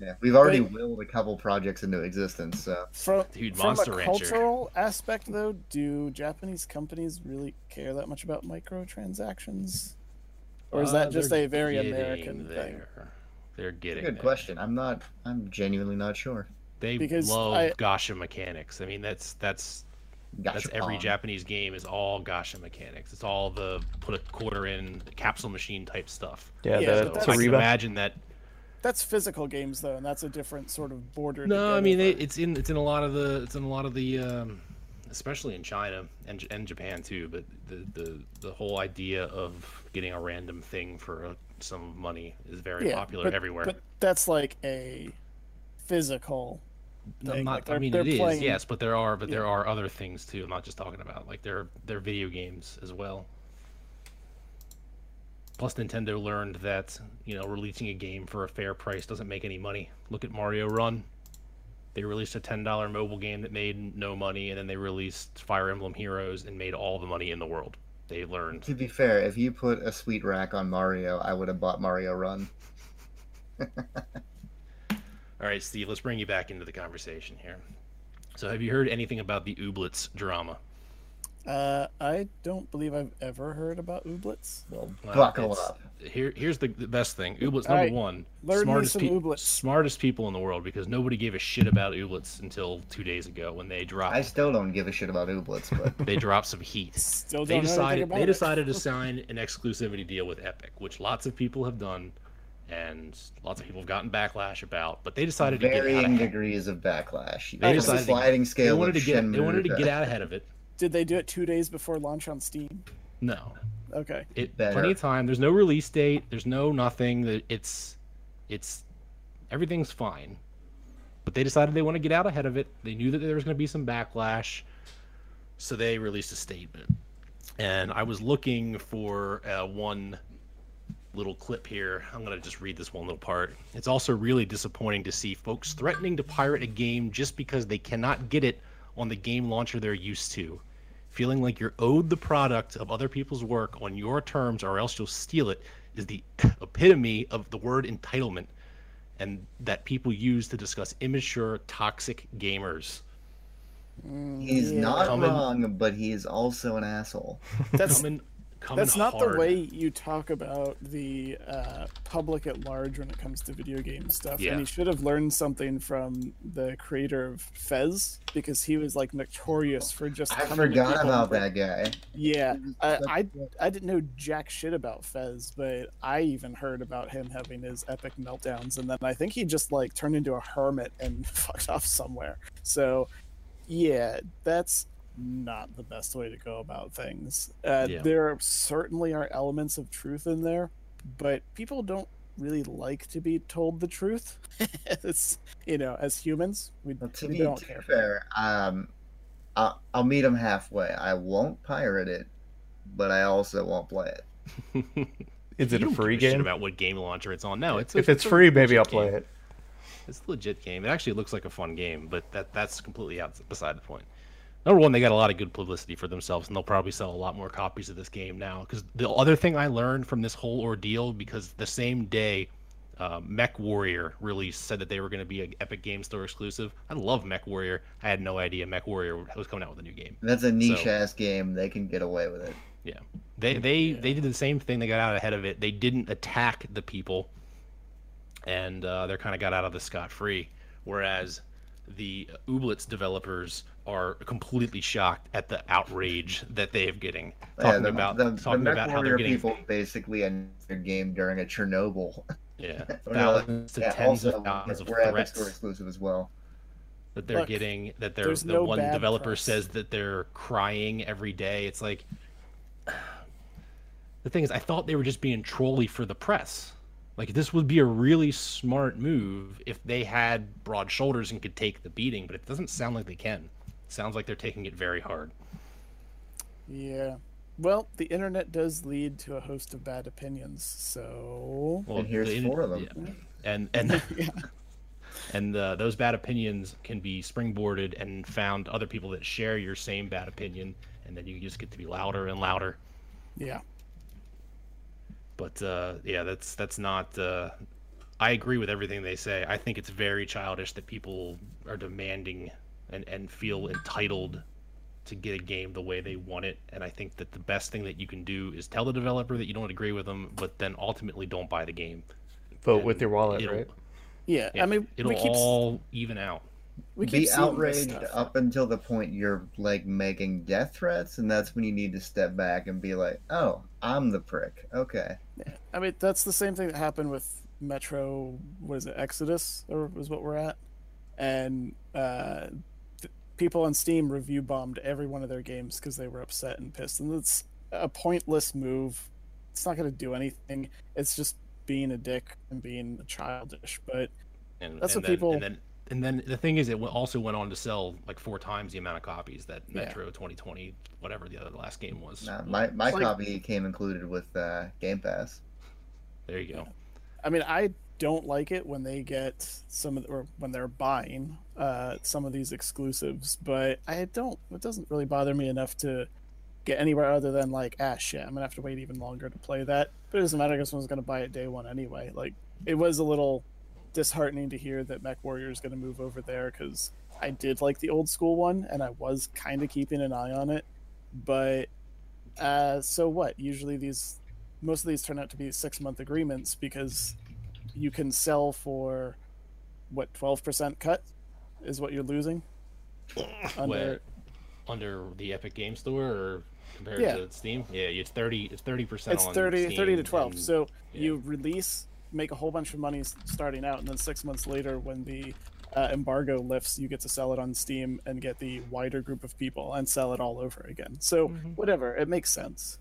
Yeah, we've already But- willed a couple projects into existence. So From, Dude, from Monster a Rancher. cultural aspect, though, do Japanese companies really care that much about microtransactions? Or is Uh, that just a very getting American thing? there. They're getting good there. question. I'm not. I'm genuinely not sure. They Because love I- gacha mechanics. I mean, that's that's Gotcha. that's every Japanese game is all gacha mechanics. It's all the put a quarter in capsule machine type stuff. Yeah, Yeah, the but that's- So I can imagine that. That's physical games, though, and that's a different sort of border. No, I mean over. it, it's in it's in a lot of the it's in a lot of the um, especially in China and and Japan too. But the the the whole idea of getting a random thing for some money is very Yeah, popular but- everywhere. But that's like a physical. I'm thing. not, Like, I mean, they're it is playing- yes, but there are but there are other things too. I'm not just talking about like they're they're video games as well. Plus, Nintendo learned that you know releasing a game for a fair price doesn't make any money. Look at Mario Run. They released a ten dollar mobile game that made no money, and then they released Fire Emblem Heroes and made all the money in the world. They learned. To be fair, if you put a sweet rack on Mario, I would have bought Mario Run. All right, Steve, let's bring you back into the conversation here. So, have you heard anything about the Ooblets drama? Uh, I don't believe I've ever heard about ooblets. Well, Well, buckle up. Here, here's the, the best thing. Ooblets All number right, one, learn me smartest, some pe- ooblets. smartest people in the world because nobody gave a shit about ooblets until two days ago when they dropped I still don't give a shit about ooblets, but they dropped some heat. Still They don't know anything decided they it. decided to sign an exclusivity deal with Epic, which lots of people have done, and lots of people have gotten backlash about. But they decided to get out varying degrees of backlash. They It's a decided to- sliding They scale. wanted to of get they wanted to get out ahead of it. Did they do it two days before launch on Steam? No, Okay. it Better. plenty of time. There's no release date. There's no nothing. That it's it's everything's fine. But they decided they want to get out ahead of it. They knew that there was going to be some backlash, so they released a statement. And I was looking for uh, one little clip here. I'm going to just read this one little part. It's also really disappointing to see folks threatening to pirate a game just because they cannot get it on the game launcher they're used to. Feeling like you're owed the product of other people's work on your terms or else you'll steal it is the epitome of the word entitlement and that people use to discuss immature, toxic gamers. Mm, He's Yeah. not Coming- wrong, but he is also an asshole. That's Coming, coming that's not hard. the way you talk about the uh, public at large when it comes to video game stuff. Yeah. And he should have learned something from the creator of Fez because he was like notorious for just. I coming to forgot about and- that guy. Yeah, I, I I didn't know jack shit about Fez, but I even heard about him having his epic meltdowns, and then I think he just like turned into a hermit and fucked off somewhere. So, yeah, that's not the best way to go about things. Uh, Yeah. There certainly are elements of truth in there, but people don't really like to be told the truth. it's you know, as humans, we, Well, to we be don't to care. fair, um, I'll, I'll meet him halfway. I won't pirate it, but I also won't play it. Is it You a free game? about what game launcher it's on. No, it's a- If it's a free, maybe I'll play game. it. It's a legit game. It actually looks like a fun game, but that that's completely out beside the point. Number one, they got a lot of good publicity for themselves, and they'll probably sell a lot more copies of this game now. Because the other thing I learned from this whole ordeal, because the same day uh, Mech Warrior released said that they were going to be an Epic Game Store exclusive. I love Mech Warrior. I had no idea Mech Warrior was coming out with a new game. That's a niche So- ass game. They can get away with it. Yeah, They they Yeah. they did the same thing. They got out ahead of it. They didn't attack the people, and uh, they kind of got out of the scot free. Whereas the Ooblets developers are completely shocked at the outrage that they are getting. Yeah, Talking the, about the, the talking Mech about how they're getting people basically ended their game during a Chernobyl. yeah Or no, thousands to yeah, tens also, of thousands of we're threats. Store exclusive as well. that they're Look, getting that they're there's the no one developer press. says that they're crying every day it's like the thing is i thought they were just being trolly for the press like this would be a really smart move if they had broad shoulders and could take the beating but it doesn't sound like they can it sounds like they're taking it very hard Yeah. Well, the internet does lead to a host of bad opinions, so well And here's the- four of them. yeah. and and yeah. and uh, those bad opinions can be springboarded and found other people that share your same bad opinion and then you just get to be louder and louder Yeah. But uh, yeah, that's that's not. Uh, I agree with everything they say. I think it's very childish that people are demanding and and feel entitled to get a game the way they want it. And I think that the best thing that you can do is tell the developer that you don't agree with them, but then ultimately don't buy the game. Vote with your wallet, right? Yeah. Yeah, I mean, it'll we keep all even out. we keep Be outraged up until the point you're like making death threats, and that's when you need to step back and be like, "Oh, I'm the prick." Okay. I mean, that's the same thing that happened with Metro. What is it, Exodus, or was what we're at? And uh, people on Steam review bombed every one of their games because they were upset and pissed. And it's a pointless move. It's not going to do anything. It's just being a dick and being childish. But And That's and what then, people- And then and then the thing is, it also went on to sell like four times the amount of copies that Yeah. Metro 2020, whatever the other last game was. Nah, my my It's like- copy came included with uh, Game Pass. There you go. I mean, I don't like it when they get some of the, or when they're buying uh, some of these exclusives, but I don't. It doesn't really bother me enough to get anywhere other than like, ah, shit, I'm gonna have to wait even longer to play that. But it doesn't matter because I was gonna buy it day one anyway. Like, it was a little disheartening to hear that Mech Warrior is gonna move over there because I did like the old school one and I was kind of keeping an eye on it, but uh, so what? Usually these most of these turn out to be six month agreements because you can sell for what 12% cut is what you're losing under Where- under the Epic Game Store or compared Yeah. to Steam? Yeah, it's 30 it's 30% it's on 30 Steam 30 to 12 and- so yeah. you release make a whole bunch of money starting out and then six months later when the uh, embargo lifts you get to sell it on steam and get the wider group of people and sell it all over again so whatever it makes sense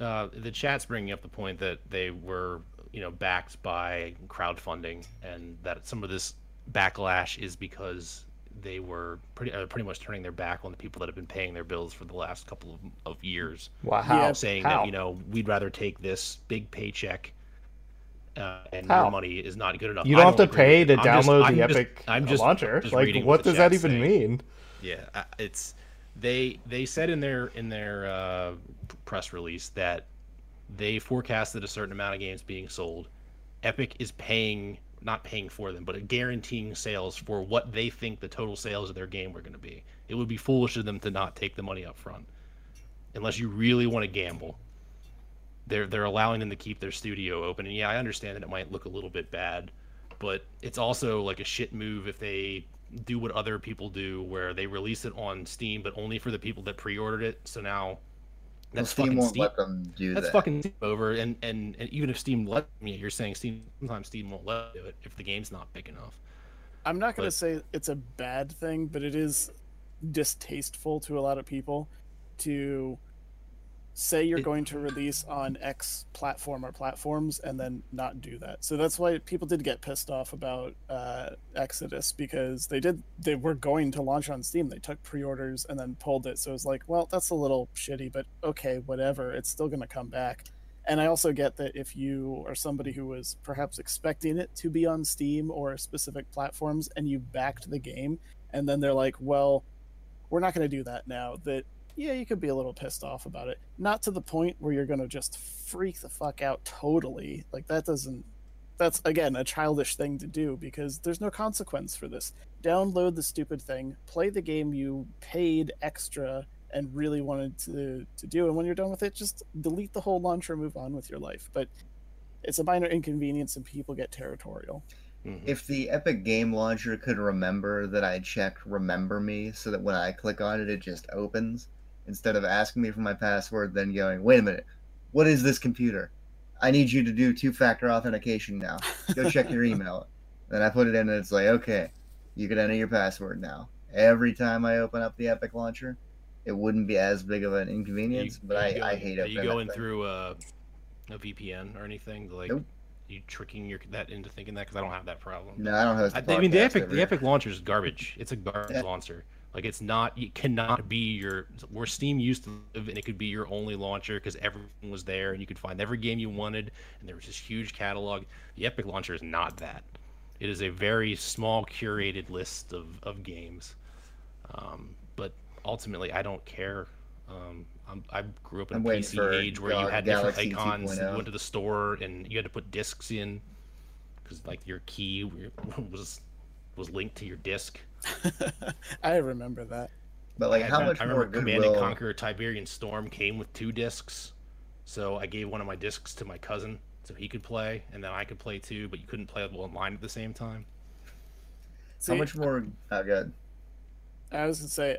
uh, the chat's bringing up the point that they were, you know, backed by crowdfunding, and that some of this backlash is because they were pretty uh, pretty much turning their back on the people that have been paying their bills for the last couple of, of years, Wow, how? Yeah, saying how? that you know we'd rather take this big paycheck. Uh, and How? your money is not good enough. you I don't have to pay to. I'm just- download I'm the just- Epic I'm just, launcher. just like, what does that even saying. mean? Yeah, uh, it's they they said in their in their uh, press release that they forecasted a certain amount of games being sold. Epic is paying not paying for them, but guaranteeing sales for what they think the total sales of their game were going to be. It would be foolish of them to not take the money up front, unless you really want to gamble. They're they're allowing them to keep their studio open, and yeah, I understand that it might look a little bit bad, but it's also like a shit move if they do what other people do, where they release it on Steam, but only for the people that pre-ordered it. So now Well, that's Steam won't Steam. let them do that. That's that. fucking Steam over, and, and and even if Steam let me, you're saying Steam sometimes Steam won't let do it if the game's not big enough. i'm not going to But- say it's a bad thing but it is distasteful to a lot of people to say you're going to release on X platform or platforms and then not do that. So that's why people did get pissed off about uh, Exodus because they did they were going to launch on Steam. They took pre-orders and then pulled it. So it's like, well, that's a little shitty, but okay, whatever. It's still going to come back. And I also get that if you are somebody who was perhaps expecting it to be on Steam or specific platforms and you backed the game and then they're like, well, we're not going to do that now. That yeah, you could be a little pissed off about it. Not to the point where you're going to just freak the fuck out totally. Like that doesn't that's again a childish thing to do because there's no consequence for this. Download the stupid thing, play the game you paid extra and really wanted to to do. And when you're done with it, just delete the whole launcher, move on with your life. But it's a minor inconvenience, and people get territorial. Mhm. If the Epic Game Launcher could remember that I checked Remember Me so that when I click on it, it just opens, instead of asking me for my password, then going, wait a minute, what is this computer? I need you to do two factor authentication now. Go check your email. Then I put it in and it's like, okay, you can enter your password now. Every time I open up the Epic Launcher, it wouldn't be as big of an Are you- inconvenience, but I, you I going- hate Are you going through a, a VPN or anything? Like, Nope. you tricking your that into thinking that? Because I don't have that problem. No, I don't host. I mean, the Epic the. Epic launcher is garbage. It's a garbage Yeah. launcher. Like it's not. It cannot be your where Steam used to live, and it could be your only launcher because everything was there, and you could find every game you wanted, and there was this huge catalog. The Epic launcher is not that. It is a very small curated list of of games. Um, but ultimately, I don't care. Um, I'm, I grew up in I'm a PC age where you had Galaxy different icons. You went to the store and you had to put discs in because like your key was was linked to your disc. I remember that. But like, I how had- much I more remember Command goodwill? and Conquer Tiberian Storm came with two discs, so I gave one of my discs to my cousin so he could play, and then I could play too, but you couldn't play online at the same time. See, How much more? Oh, good. I was gonna say,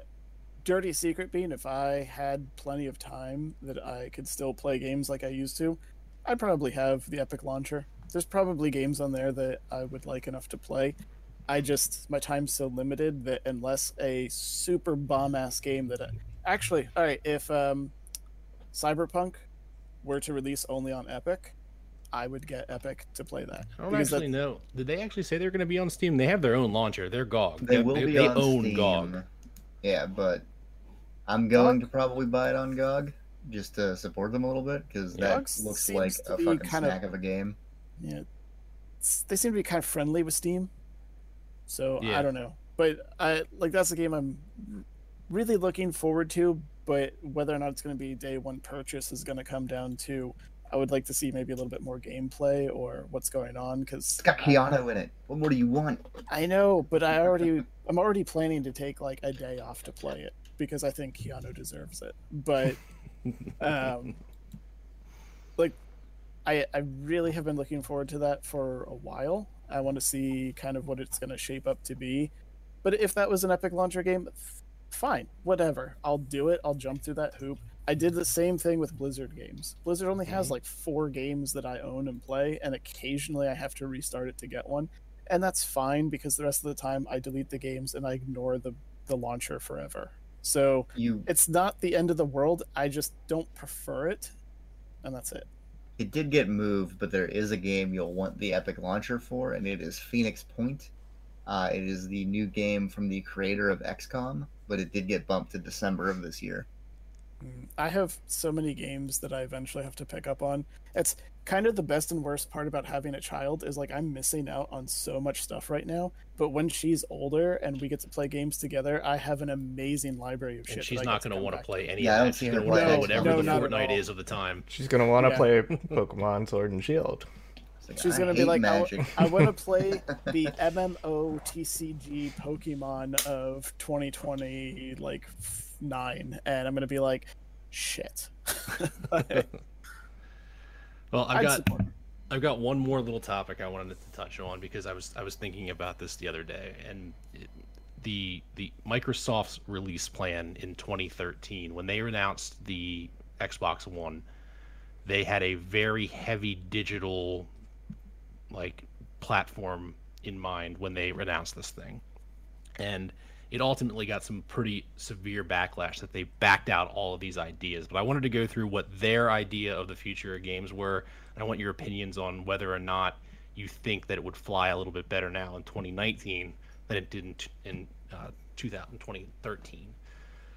dirty secret being if I had plenty of time that I could still play games like I used to, I'd probably have the Epic launcher. There's probably games on there that I would like enough to play. I just my time's so limited that unless a super bomb ass game that I, actually, all right, if um, Cyberpunk were to release only on Epic, I would get Epic to play that. I don't Because that- actually know. Did they actually say they're going to be on Steam? They have their own launcher. They're GOG. They will they, be they on own Steam. GOG. Yeah, but I'm going to probably buy it on GOG just to support them a little bit because Yeah. that GOG looks like a be fucking kind of- snack of a game. Yeah, It's- they seem to be kind of friendly with Steam. So Yeah. I don't know, but I like that's a game I'm really looking forward to. But whether or not it's going to be day one purchase is going to come down to I would like to see maybe a little bit more gameplay or what's going on because It's got Keanu in it. What more do you want? I know, but I already I'm already planning to take like a day off to play it because I think Keanu deserves it. But um like I I really have been looking forward to that for a while. I want to see kind of what it's going to shape up to be. But if that was an Epic Launcher game, f- fine, whatever. I'll do it. I'll jump through that hoop. I did the same thing with Blizzard games. Blizzard only has mm-hmm. like four games that I own and play, and occasionally I have to restart it to get one and that's fine because the rest of the time I delete the games and I ignore the the launcher forever. So You it's not the end of the world. I just don't prefer it, and that's it. It did get moved, but there is a game you'll want the Epic launcher for, and it is Phoenix Point. Uh, it is the new game from the creator of XCOM, but it did get bumped to December of this year. Mm, I have so many games that I eventually have to pick up on. It's kind of the best and worst part about having a child is like I'm missing out on so much stuff right now. But when she's older and we get to play games together, I have an amazing library of shit. And that she's not going to want to play any Yeah, I of don't that. see She's her going to want to playing play whatever No, the not Fortnite is of the time. She's gonna want to Yeah. play Pokemon Sword and Shield. Like, She's I gonna be like, I, magic. I want to play the MMO TCG Pokemon of 2020, like f- nine, and I'm gonna be like, shit. Well, I've I'd got support. I've got one more little topic I wanted to touch on because I was I was thinking about this the other day, and it, the the Microsoft's release plan in 2013 when they announced the Xbox One, they had a very heavy digital like platform in mind when they announced this thing, and it ultimately got some pretty severe backlash that they backed out all of these ideas. But I wanted to go through what their idea of the future of games were. And I want your opinions on whether or not you think that it would fly a little bit better now in 2019 than it did in, in uh, 2013.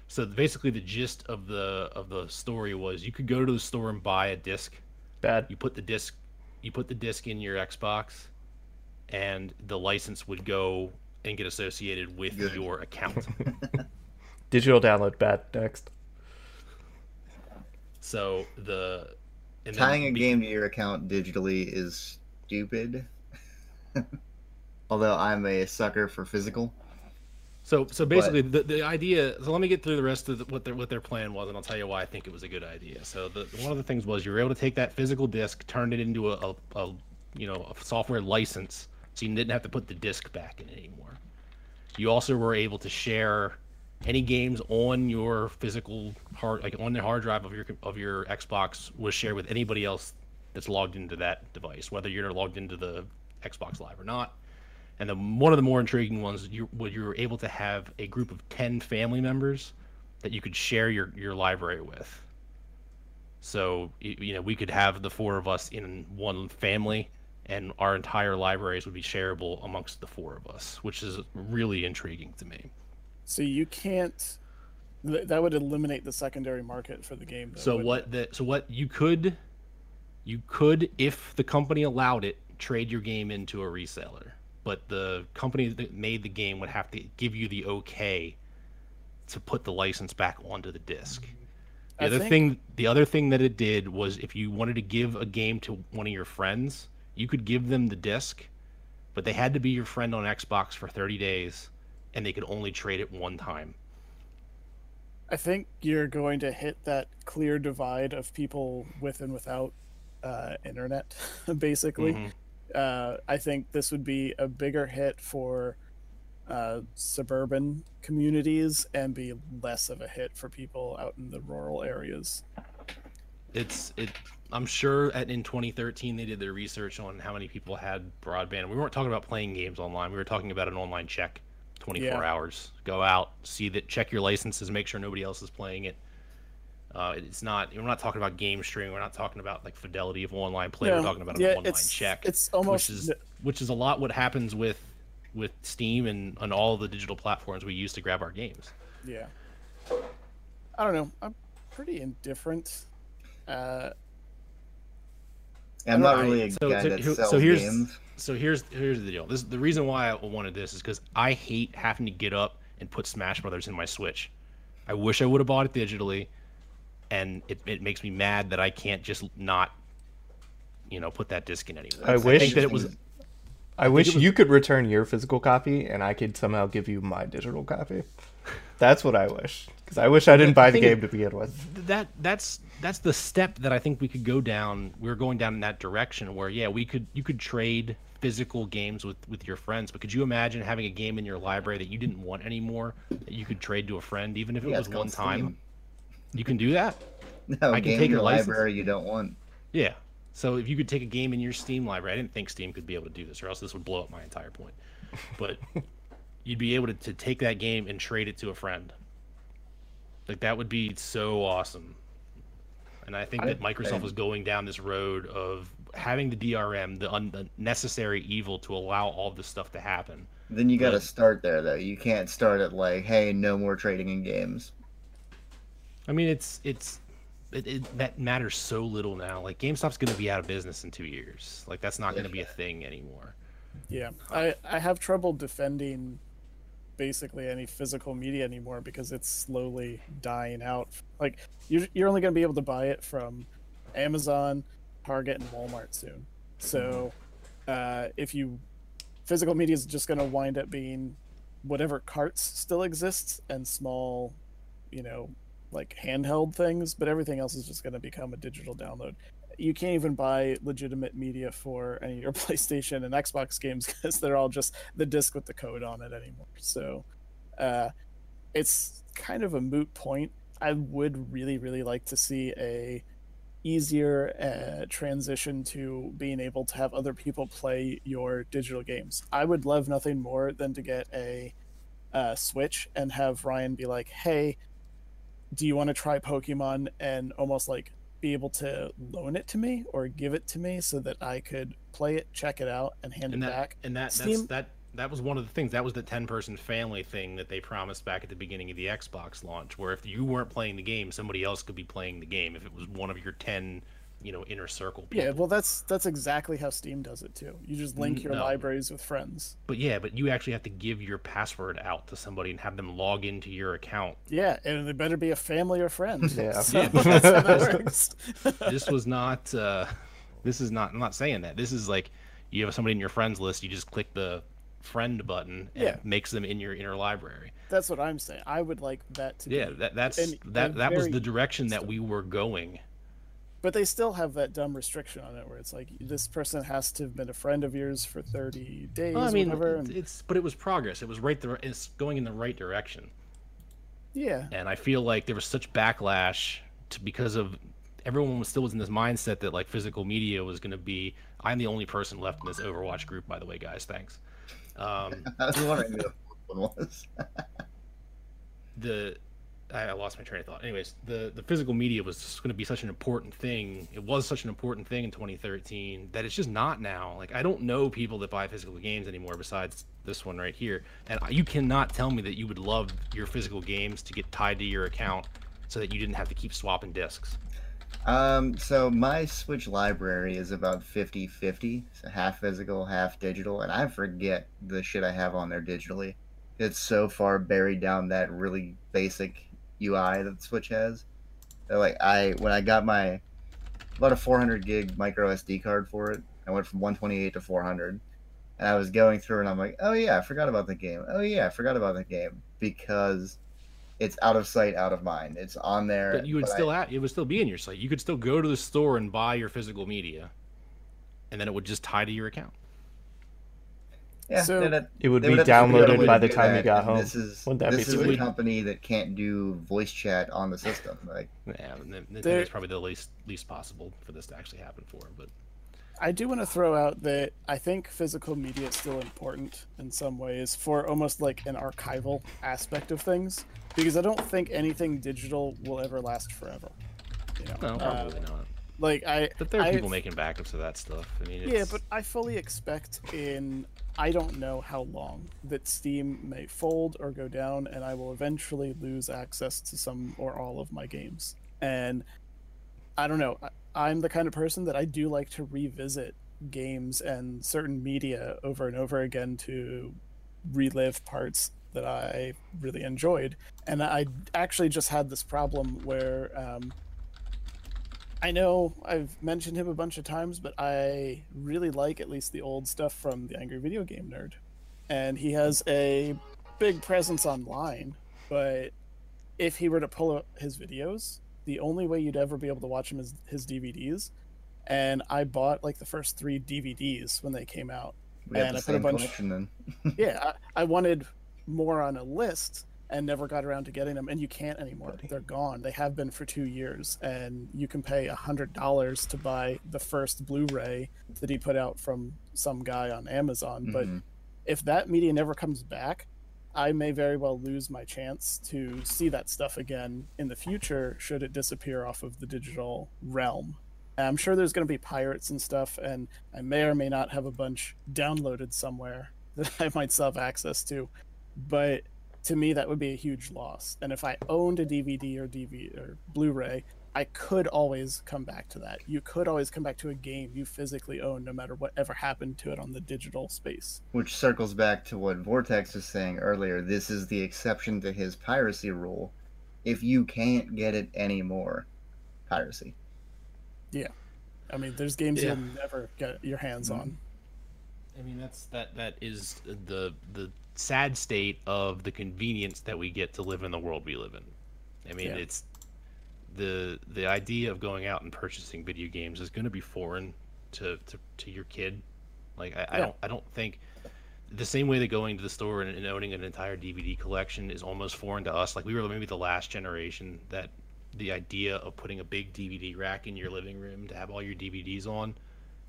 So basically, the gist of the of the story was you could go to the store and buy a disc. Bad. You put the disc, you put the disc in your Xbox, and the license would go and get associated with Good. your account. Digital download bad. Next. So the and then Tying a be- game to your account digitally is stupid. Although I'm a sucker for physical. So so basically the, the idea. So let me get through the rest of the, what their what their plan was, and I'll tell you why I think it was a good idea. So the one of the things was you were able to take that physical disc, turn it into a, a, a you know a software license, so you didn't have to put the disc back in anymore. You also were able to share any games on your physical hard like on the hard drive of your of your Xbox was shared with anybody else that's logged into that device, whether you're logged into the Xbox Live or not. And then one of the more intriguing ones, you you were able to have a group of ten family members that you could share your your library with. So you know we could have the four of us in one family, and our entire libraries would be shareable amongst the four of us, which is really intriguing to me. So you can't. That would eliminate the secondary market for the game. Though, So what the so what you could you could if the company allowed it trade your game into a reseller, but the company that made the game would have to give you the okay to put the license back onto the disc. Mm-hmm. The I other think- thing the other thing that it did was if you wanted to give a game to one of your friends, you could give them the disc, but they had to be your friend on Xbox for 30 days and they could only trade it one time. I think you're going to hit that clear divide of people with and without uh, internet, basically. Mhm. Uh, I think this would be a bigger hit for uh, suburban communities and be less of a hit for people out in the rural areas. it's it i'm sure at, in 2013 they did their research on how many people had broadband we weren't talking about playing games online we were talking about an online check 24 Yeah. hours go out see that check your licenses make sure nobody else is playing it uh, it's not we're not talking about game streaming we're not talking about like fidelity of online play No, we're talking about an yeah, online it's- check it's almost which is which is a lot what happens with with steam and on all the digital platforms we use to grab our games Yeah. I don't know. I'm pretty indifferent. Uh, I'm not I- really a so- guy so that here- sells so here's- games. So here's here's the deal. This the reason why I wanted this is because I hate having to get up and put Smash Brothers in my Switch. I wish I would have bought it digitally, and it, it makes me mad that I can't just not, you know, put that disc in anymore. I wish- think that it was. I wish was- you could return your physical copy and I could somehow give you my digital copy. That's what I wish. Because I wish I didn't buy the game is- to begin with. that that's that's the step that I think we could go down. We're going down in that direction where yeah, we could you could trade physical games with with your friends. But could you imagine having a game in your library that you didn't want anymore that you could trade to a friend, even if it Yeah, was one time? Steam. You can do that. No, I can game take your your library you don't want. Yeah. So if you could take a game in your Steam library, I didn't think Steam could be able to do this, or else this would blow up my entire point. But you'd be able to, to take that game and trade it to a friend. Like that would be so awesome. And I think I- that Microsoft I- was going down this road of having the DRM, the unnecessary evil, to allow all this stuff to happen. Then you got to start there though. You can't start at like, hey, no more trading in games. I mean, it's it's it, it that matters so little now. Like GameStop's going to be out of business in two years. Like that's not going to be a thing anymore. yeah. Uh, I, I have trouble defending basically any physical media anymore because it's slowly dying out. Like, you're, you're only going to be able to buy it from Amazon, Target, and Walmart soon. So, uh, if you. Physical media is just going to wind up being whatever carts still exists and small, you know, like handheld things, but everything else is just going to become a digital download. You can't even buy legitimate media for any of your PlayStation and Xbox games because they're all just the disc with the code on it anymore. So, uh, it's kind of a moot point. I would really, really like to see a easier uh, transition to being able to have other people play your digital games. I would love nothing more than to get a uh, Switch and have Ryan be like, "Hey, do you want to try Pokemon?" and almost like be able to loan it to me or give it to me so that I could play it, check it out, and hand and it that back. and that that's, Steam- that that was one of the things that was the 10 person family thing that they promised back at the beginning of the xbox launch where if you weren't playing the game somebody else could be playing the game if it was one of your 10 you know inner circle people. Yeah, well, that's that's exactly how Steam does it too. You just link your No. libraries with friends. but yeah but you actually have to give your password out to somebody and have them log into your account Yeah, and they better be a family or friend. Yeah. So Yeah. that's how that works. this was not uh this is not i'm not saying that this is like you have somebody in your friends list you just click the friend button and Yeah. makes them in your inner library. That's what I'm saying. I would like that to Yeah, be. that, that's and- that and that was the direction that we were going. But they still have that dumb restriction on it where it's like this person has to have been a friend of yours for 30 days, Well, I mean, whatever. and- it's but it was progress. It was right there. It's going in the right direction. yeah. and I feel like there was such backlash to because of everyone was still was in this mindset that like physical media was going to be. I'm the only person left in this Overwatch group, by the way, guys. Thanks. Um, I was wondering who the one was. the I lost my train of thought. Anyways, the the physical media was going to be such an important thing. It was such an important thing in 2013 that it's just not now. Like I don't know people that buy physical games anymore besides this one right here. And you cannot tell me that you would love your physical games to get tied to your account so that you didn't have to keep swapping discs. Um, so my Switch library is about 50 50, so half physical, half digital, and I forget the shit I have on there digitally. It's so far buried down that really basic UI that Switch has. So, like, I when I got my about a 400 gig micro SD card for it, I went from 128 to 400, and I was going through and I'm like, oh yeah, I forgot about the game. Oh yeah, I forgot about the game because it's out of sight, out of mind. It's on there. But you would but I- still at it would still be in your site. You could still go to the store and buy your physical media, and then it would just tie to your account. Yeah, So- then it- It would be have to figure out a way downloaded by the do time you got and home. This is Wouldn't that be this is a company that can't do voice chat on the system. Like, Yeah, and then- then There- it's probably the least least possible for this to actually happen for. But I do want to throw out that I think physical media is still important in some ways for almost like an archival aspect of things because I don't think anything digital will ever last forever. You know, no, Uh, probably not. like I, But there are people I've- making backups of that stuff. I mean, it's, Yeah, but I fully expect in I don't know how long that Steam may fold or go down, and I will eventually lose access to some or all of my games. And I don't know. I, I'm the kind of person that I do like to revisit games and certain media over and over again to relive parts that I really enjoyed. And I actually just had this problem where um, I know I've mentioned him a bunch of times, but I really like at least the old stuff from the Angry Video Game Nerd. And he has a big presence online, but if he were to pull up his videos, the only way you'd ever be able to watch him is his DVDs. And I bought like the first three DVDs when they came out. we have And I put a bunch- then. yeah, I, I wanted more on a list and never got around to getting them, and you can't anymore. They're gone. They have been for two years, and you can pay a hundred dollars to buy the first Blu-ray that he put out from some guy on Amazon. But Mhm. if that media never comes back, I may very well lose my chance to see that stuff again in the future should it disappear off of the digital realm. And I'm sure there's going to be pirates and stuff, and I may or may not have a bunch downloaded somewhere that I might still have access to. But to me, that would be a huge loss. And if I owned a DVD or DVD or Blu-ray, I could always come back to that. You could always come back to a game you physically own, no matter whatever happened to it on the digital space. Which circles back to what Vortex was saying earlier. This is the exception to his piracy rule. If you can't get it anymore, piracy. Yeah, I mean, there's games Yeah. you'll never get your hands mm-hmm. on. I mean, that's that that is the the sad state of the convenience that we get to live in the world we live in. I mean, Yeah. it's the the idea of going out and purchasing video games is going to be foreign to, to to your kid. Like, I, I don't I don't think the same way that going to the store and, and owning an entire DVD collection is almost foreign to us. Like, we were maybe the last generation that the idea of putting a big DVD rack in your living room to have all your DVDs on.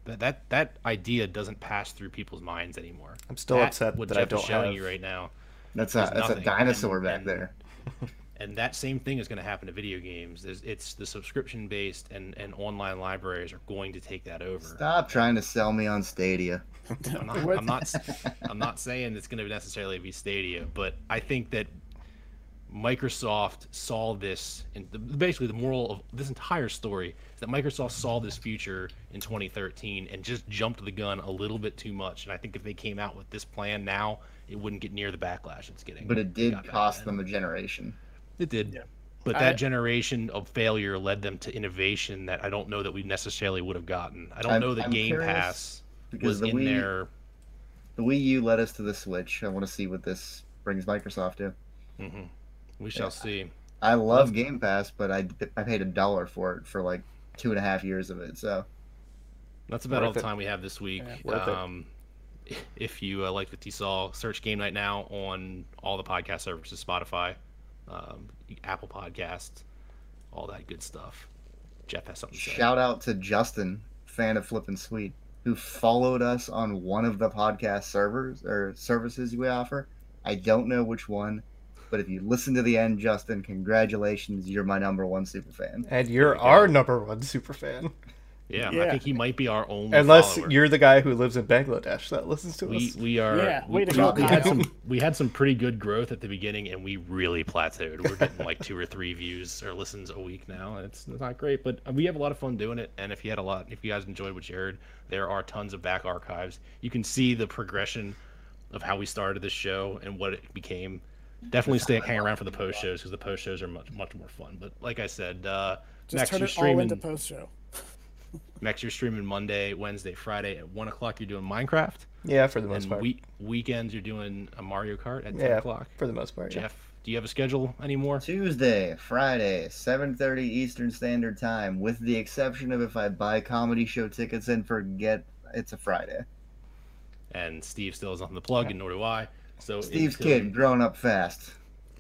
That, that that idea doesn't pass through people's minds anymore. I'm still That, upset what that I Jeff is don't showing have- you right now, That's a that's a dinosaur And- back and- there. and that same thing is going to happen to video games. It's, it's the subscription based and, and online libraries are going to take that over. Stop trying to sell me on Stadia. I'm not, I'm not I'm not saying it's going to necessarily be Stadia, but I think that Microsoft saw this, and the, basically the moral of this entire story is that Microsoft saw this future in 2013 and just jumped the gun a little bit too much. And I think if they came out with this plan now, it wouldn't get near the backlash it's getting. But it did got back cost them a generation. It did. Yeah. But I- that generation of failure led them to innovation that I don't know that we necessarily would have gotten. I don't I'm- know that I'm Game Pass because was the in Wii- there. the Wii U led us to the Switch. I want to see what this brings Microsoft to. hmm We shall Yeah. see. I love Game Pass, but I, I paid a dollar for it for like two and a half years of it. So That's about all Worth the it. time we have this week. Yeah, um, If you uh, like what you saw, search Game Night now on all the podcast services, Spotify, um, Apple Podcasts, all that good stuff. Jeff has something to say. shout out to Justin, fan of Flippin' Sweet, who followed us on one of the podcast servers or services we offer. I don't know which one, but if you listen to the end, Justin, congratulations, you're my number one super fan. And you're we go. our number one super fan. Yeah, I think he might be our only. Unless follower. you're the guy who lives in Bangladesh that listens to we us. we are Yeah, we, way to we- we had some we had some pretty good growth at the beginning and we really plateaued we're getting like two or three views or listens a week now and it's, it's not great but we have a lot of fun doing it and if you had a lot if you guys enjoyed what you heard there are tons of back archives you can see the progression of how we started this show and what it became definitely stay hang around for the post shows because the post shows are much much more fun but like i said uh Just next turn you're it all streaming into post show. next you're streaming monday wednesday friday at one o'clock you're doing minecraft yeah, for the most and part. week weekends you're doing a Mario Kart at ten yeah, o'clock. for the most part. yeah. Jeff, do you have a schedule anymore? Tuesday, Friday, 7:30 Eastern Standard Time, with the exception of if I buy comedy show tickets and forget it's a Friday. And Steve still has nothing to plug, and nor do I. So Steve's until, kid, growing up fast.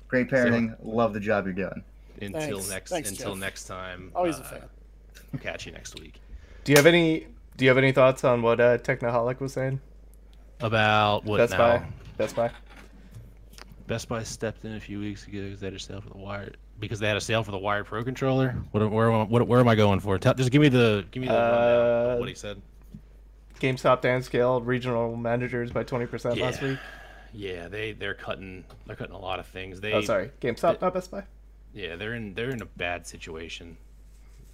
Great parenting. Love the job you're doing. Until Thanks. next Thanks, until Jeff. next time. Always uh, a fan. Catch you next week. Do you have any? Do you have any thoughts on what uh, Technoholic was saying? About what Best now? Buy. Best Buy. Best Buy stepped in a few weeks ago because they had a sale for the wired because they had a sale for the wired Pro controller. What where what, where am I going for? Tell, just give me the give me the Uh, what he said. GameStop downscaled regional managers by twenty percent last week. Yeah, they they're cutting they're cutting a lot of things. They Oh, sorry, GameStop, not Best Buy. Yeah, they're in they're in a bad situation.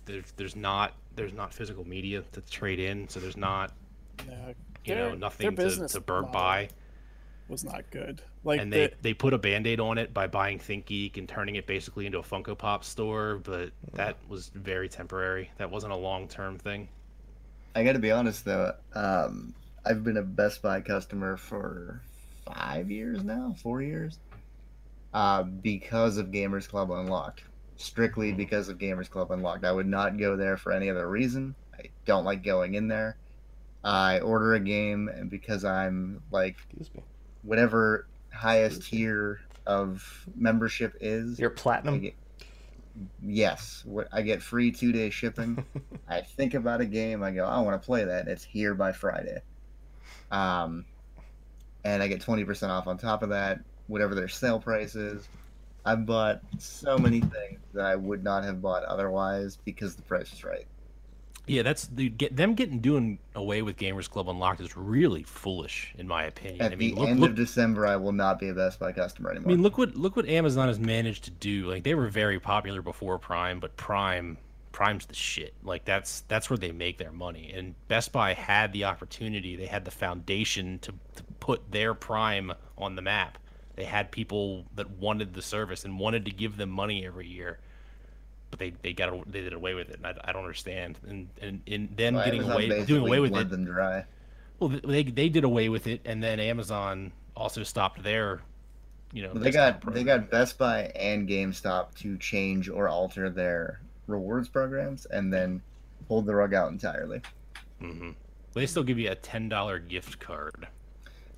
There's there's not there's not physical media to trade in, so there's not Yeah, you know nothing to, to burn model by. was not good. Like And they the- they put a band-aid on it by buying ThinkGeek and turning it basically into a Funko Pop store, but that was very temporary. That wasn't a long-term thing. I got to be honest though. Um, I've been a Best Buy customer for five years now, four years, uh, because of Gamers Club Unlocked. Strictly because of Gamers Club Unlocked. I would not go there for any other reason. I don't like going in there. I order a game, and because I'm like whatever highest tier of membership is, You're platinum. get, yes, what I get free two day shipping. I think about a game, I go, I want to play that. It's here by Friday. Um, and I get twenty percent off on top of that, whatever their sale price is. I've bought so many things that I would not have bought otherwise because the price is right. Yeah, that's the get them getting doing away with Gamers Club Unlocked is really foolish in my opinion. At I mean, the look, end look of December, I will not be a Best Buy customer anymore. I mean, look what look what Amazon has managed to do. Like they were very popular before Prime, but Prime Prime's the shit. Like that's that's where they make their money. And Best Buy had the opportunity, they had the foundation to, to put their Prime on the map. They had people that wanted the service and wanted to give them money every year. But they, they got they did away with it. And I, I don't understand. And and, and then Well, getting Amazon away doing away with it. them dry. Well, they they did away with it, and then Amazon also stopped their, you know, They got they got Best Buy and GameStop to change or alter their rewards programs, and then pulled the rug out entirely. hmm They still give you a ten dollar gift card.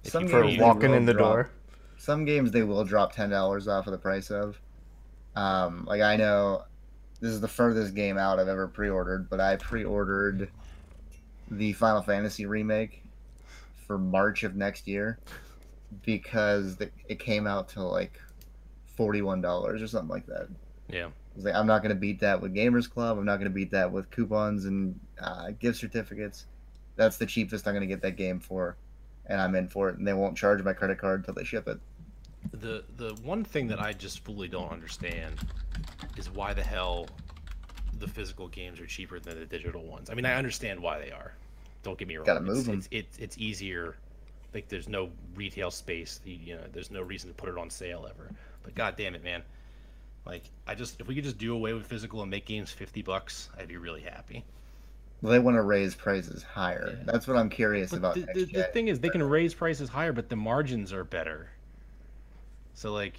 Some For walking in the drop- door. Some games they will drop ten dollars off of the price of. Um, like I know, this is the furthest game out I've ever pre-ordered, but I pre-ordered the Final Fantasy remake for March of next year because the, it came out to like forty-one dollars or something like that. Yeah. I was like, I'm not going to beat that with Gamers Club. I'm not going to beat that with coupons and uh, gift certificates. That's the cheapest I'm going to get that game for, and I'm in for it. And they won't charge my credit card until they ship it. The the one thing that I just fully don't understand is why the hell the physical games are cheaper than the digital ones. I mean, I understand why they are. Don't get me wrong. Gotta it's, move 'em. It's, it's it's easier. Like there's no retail space. You you know, there's no reason to put it on sale ever. But god damn it, man. Like I just if we could just do away with physical and make games fifty bucks, I'd be really happy. They want to raise prices higher. Yeah. That's what I'm curious But about. the, the, the thing is, they can raise prices higher, but the margins are better. So like,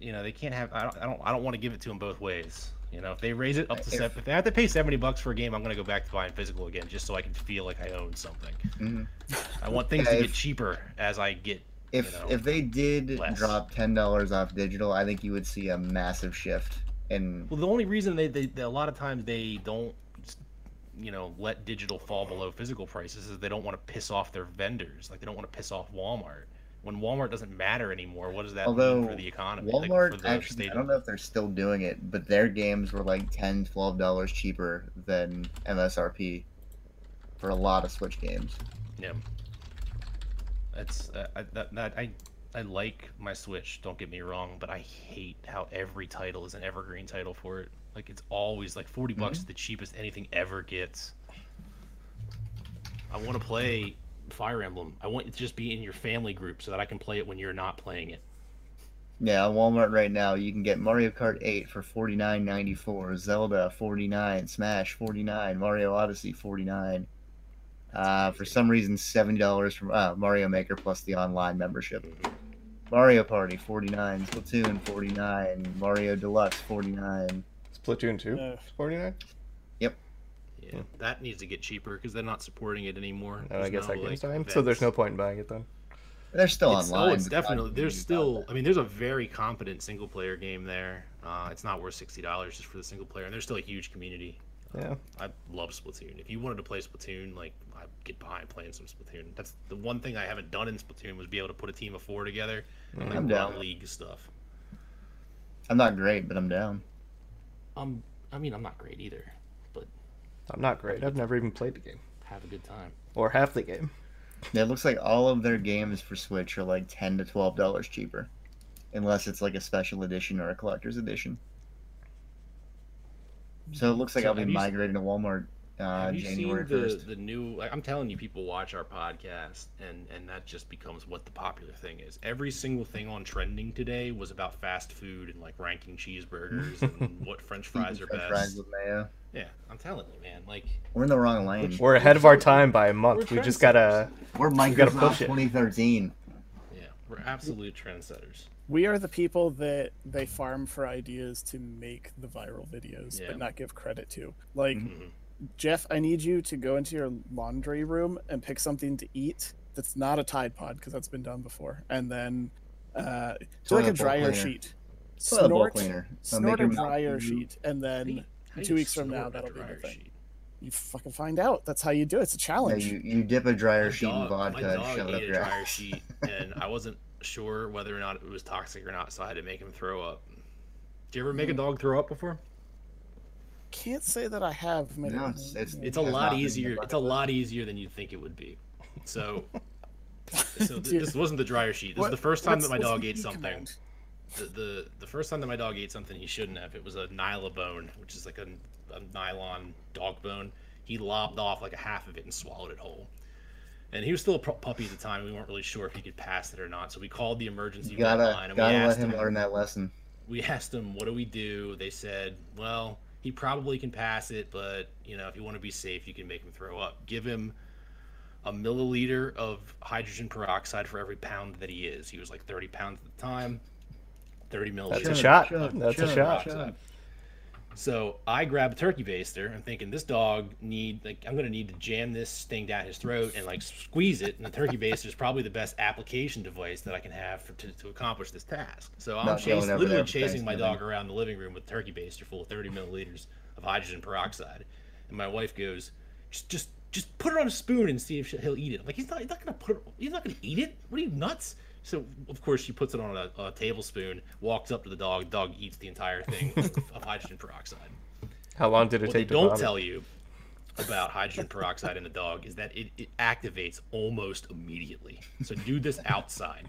you know, they can't have. I don't. I don't. I don't want to give it to them both ways. You know, if they raise it up to If- seven, if they have to pay seventy bucks for a game, I'm gonna go back to buying physical again, just so I can feel like I own something. Mhm. I want things Yeah, to if- get cheaper as I get. If you know, if they did less. drop ten dollars off digital, I think you would see a massive shift in. Well, the only reason they, they, they a lot of times they don't, you know, let digital fall below physical prices is they don't want to piss off their vendors. Like they don't want to piss off Walmart. When Walmart doesn't matter anymore, what does that Although mean for the economy? Walmart the actually, I don't know if they're still doing it, but their games were like 10 dollars cheaper than MSRP for a lot of Switch games. Yeah. That's uh, I, that, that I I like my Switch. Don't get me wrong, but I hate how every title is an evergreen title for it. Like it's always like 40 bucks is the cheapest anything ever gets. I want to play Fire Emblem. I want it to just be in your family group so that I can play it when you're not playing it. Yeah, Walmart right now, you can get Mario Kart 8 for forty nine ninety four, Zelda forty nine, Smash forty nine, Mario Odyssey forty nine. Uh, for some reason, seventy dollars from uh, Mario Maker plus the online membership. Mario Party forty nine, Splatoon forty nine, Mario Deluxe forty nine. Splatoon 2, Uh, 49? Yeah, that needs to get cheaper because they're not supporting it anymore. No, I guess no, that game's like, fine. So there's no point in buying it then. They're still it's, online. Oh, it's definitely there's still. I mean, there's a very competent single player game there. Uh, it's not worth sixty dollars just for the single player, and there's still a huge community. Yeah. I love Splatoon. If you wanted to play Splatoon, like I get behind playing some Splatoon. That's the one thing I haven't done in Splatoon was be able to put a team of four together and like I'm down. league stuff. I'm not great, but I'm down. Um, I mean, I'm not great either, but I'm not great. I've never even played the game. have a good time. Or half the game. It looks like all of their games for Switch are like ten to twelve dollars cheaper, unless it's like a special edition or a collector's edition. So it looks like So I'll be have you migrating to Walmart uh, Have you January seen the first. the new? Like, I'm telling you, people watch our podcast, and and that just becomes what the popular thing is. Every single thing on trending today was about fast food and like ranking cheeseburgers and what French fries are French best. fries with mayo. Yeah, I'm telling you, man. Like, We're in the wrong lane. We're ahead of our time by a month. We're just gotta. We're gotta Microsoft push it. 2013. yeah, we're absolute trendsetters. we are the people that they farm for ideas to make the viral videos, Yeah. but not give credit to. Like, Mhm. Jeff, I need you to go into your laundry room and pick something to eat that's not a Tide Pod because that's been done before, and then uh, do like a dryer cleaner. sheet. Toilet Snort, cleaner. It'll snort a dryer sheet, and How you- then two weeks from now that'll be the dryer thing. sheet? you fucking find out. That's how you do it. It's a Yeah, challenge. you, you dip a dryer My sheet in vodka my and dog shove it up ate a your dryer sheet, and I wasn't sure whether or not it was toxic or not, so I had to make him throw up. Do you ever Mm. make a dog throw up before? Can't say that I have. Made No, it's- it's- It's a lot easier. It's a lot easier than you'd think it would be. So, so th- this wasn't the dryer sheet. This What- is the first time that my dog ate something. command? The, the the first time that my dog ate something he shouldn't have. It was a nylabone, which is like a, a nylon dog bone. He lobbed off like a half of it and swallowed it whole. And he was still a pu- puppy at the time. We weren't really sure if he could pass it or not. So we called the emergency You gotta, line and we gotta let asked him him learn that lesson. we asked them, "What do we do?" They said, "Well, he probably can pass it, but you know, if you want to be safe, you can make him throw up. Give him a milliliter of hydrogen peroxide for every pound that he is. He was like 30 pounds at the time. 30 milliliters. That's a shot. chug, That's a chug, shot. So I grab a turkey baster. I'm thinking this dog need like I'm gonna need to jam this thing down his throat and like squeeze it. And the turkey baster is probably the best application device that I can have for, to, to accomplish this task. So I'm chasing, literally there chasing my dog around the living room with a turkey baster full of 30 milliliters of hydrogen peroxide. And my wife goes, just just just put it on a spoon and see if he'll eat it. I'm like he's not he's not gonna put it, he's not gonna eat it. What are you nuts? So of course she puts it on a, a tablespoon, walks up to the dog. Dog eats the entire thing of, of hydrogen peroxide. How long did it What they take to don't vomit? tell you about hydrogen peroxide in the dog is that it, it activates almost immediately. So do this outside.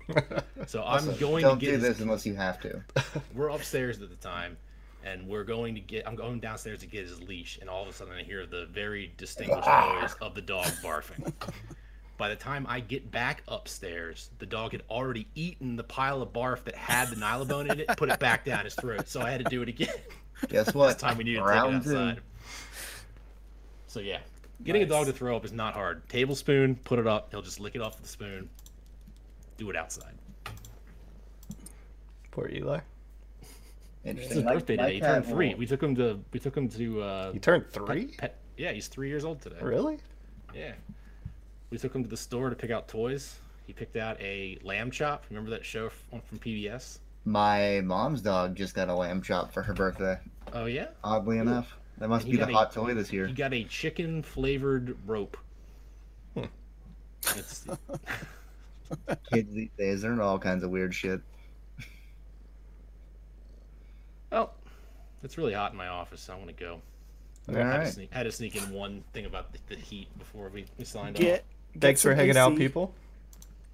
So I'm going Don't to get do his- this unless you have to. we're upstairs at the time and we're going to get I'm going downstairs to get his leash and all of a sudden I hear the very distinguished ah. noise of the dog barfing. By the time I get back upstairs, the dog had already eaten the pile of barf that had the nylabone in it, put it back down his throat. So I had to do it again. Guess what? This time we needed to take it Round two. outside. So yeah, Getting a dog to throw up is not hard. Tablespoon, put it up. He'll just lick it off the spoon. Do it outside. Poor Eli. It's Interesting. his birthday my today. He turned three. will- We took him to we took him to uh, He turned pet- three. Pet, yeah, he's three years old today. Really? Yeah. We took him to the store to pick out toys. He picked out a lamb chop. Remember that show f- from PBS? My mom's dog just got a lamb chop for her birthday. Oh yeah. Oddly enough, that must be the got a- hot toy this year. He got a chicken flavored rope. Hmm. Kids these days, they're into all kinds of weird shit. well, it's really hot in my office, so I'm gonna go. All I had, to sneak, had to sneak in one thing about the, the heat before we, we signed off. Get, get Thanks for some hanging out, people.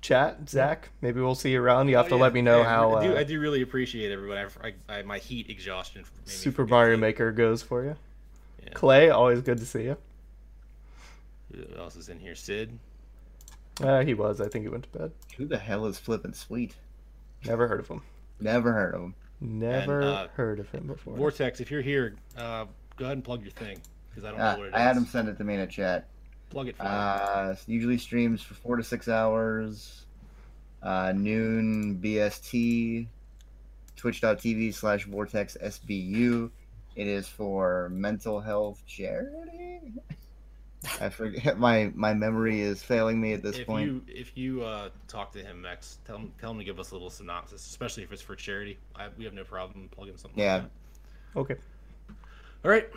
Chat, Zach. Maybe we'll see you around. You have Oh, to yeah, let me know yeah, how I do, uh, I do really appreciate everyone. I, I, I, my heat exhaustion. made Super forget Mario Maker goes for you. Yeah. Clay, always good to see you. Who else is in here? Sid. Uh, he was. I think he went to bed. Who the hell is Flippin' Sweet? Never heard of him. Never heard of him. Never uh, heard of him before. Vortex, if you're here, uh, go ahead and plug your thing because I don't know Uh, what it is. I had him send it to me in a chat. Plug it for. Uh, usually streams for four to six hours. Uh, noon BST. Twitch.tv slash Vortex SBU. It is for mental health charity. I forget. My my memory is failing me at this if point. you if you uh, talk to him, Max, tell him tell him to give us a little synopsis, especially if it's for charity. I, we have no problem plugging something. Yeah. Like Okay. All right.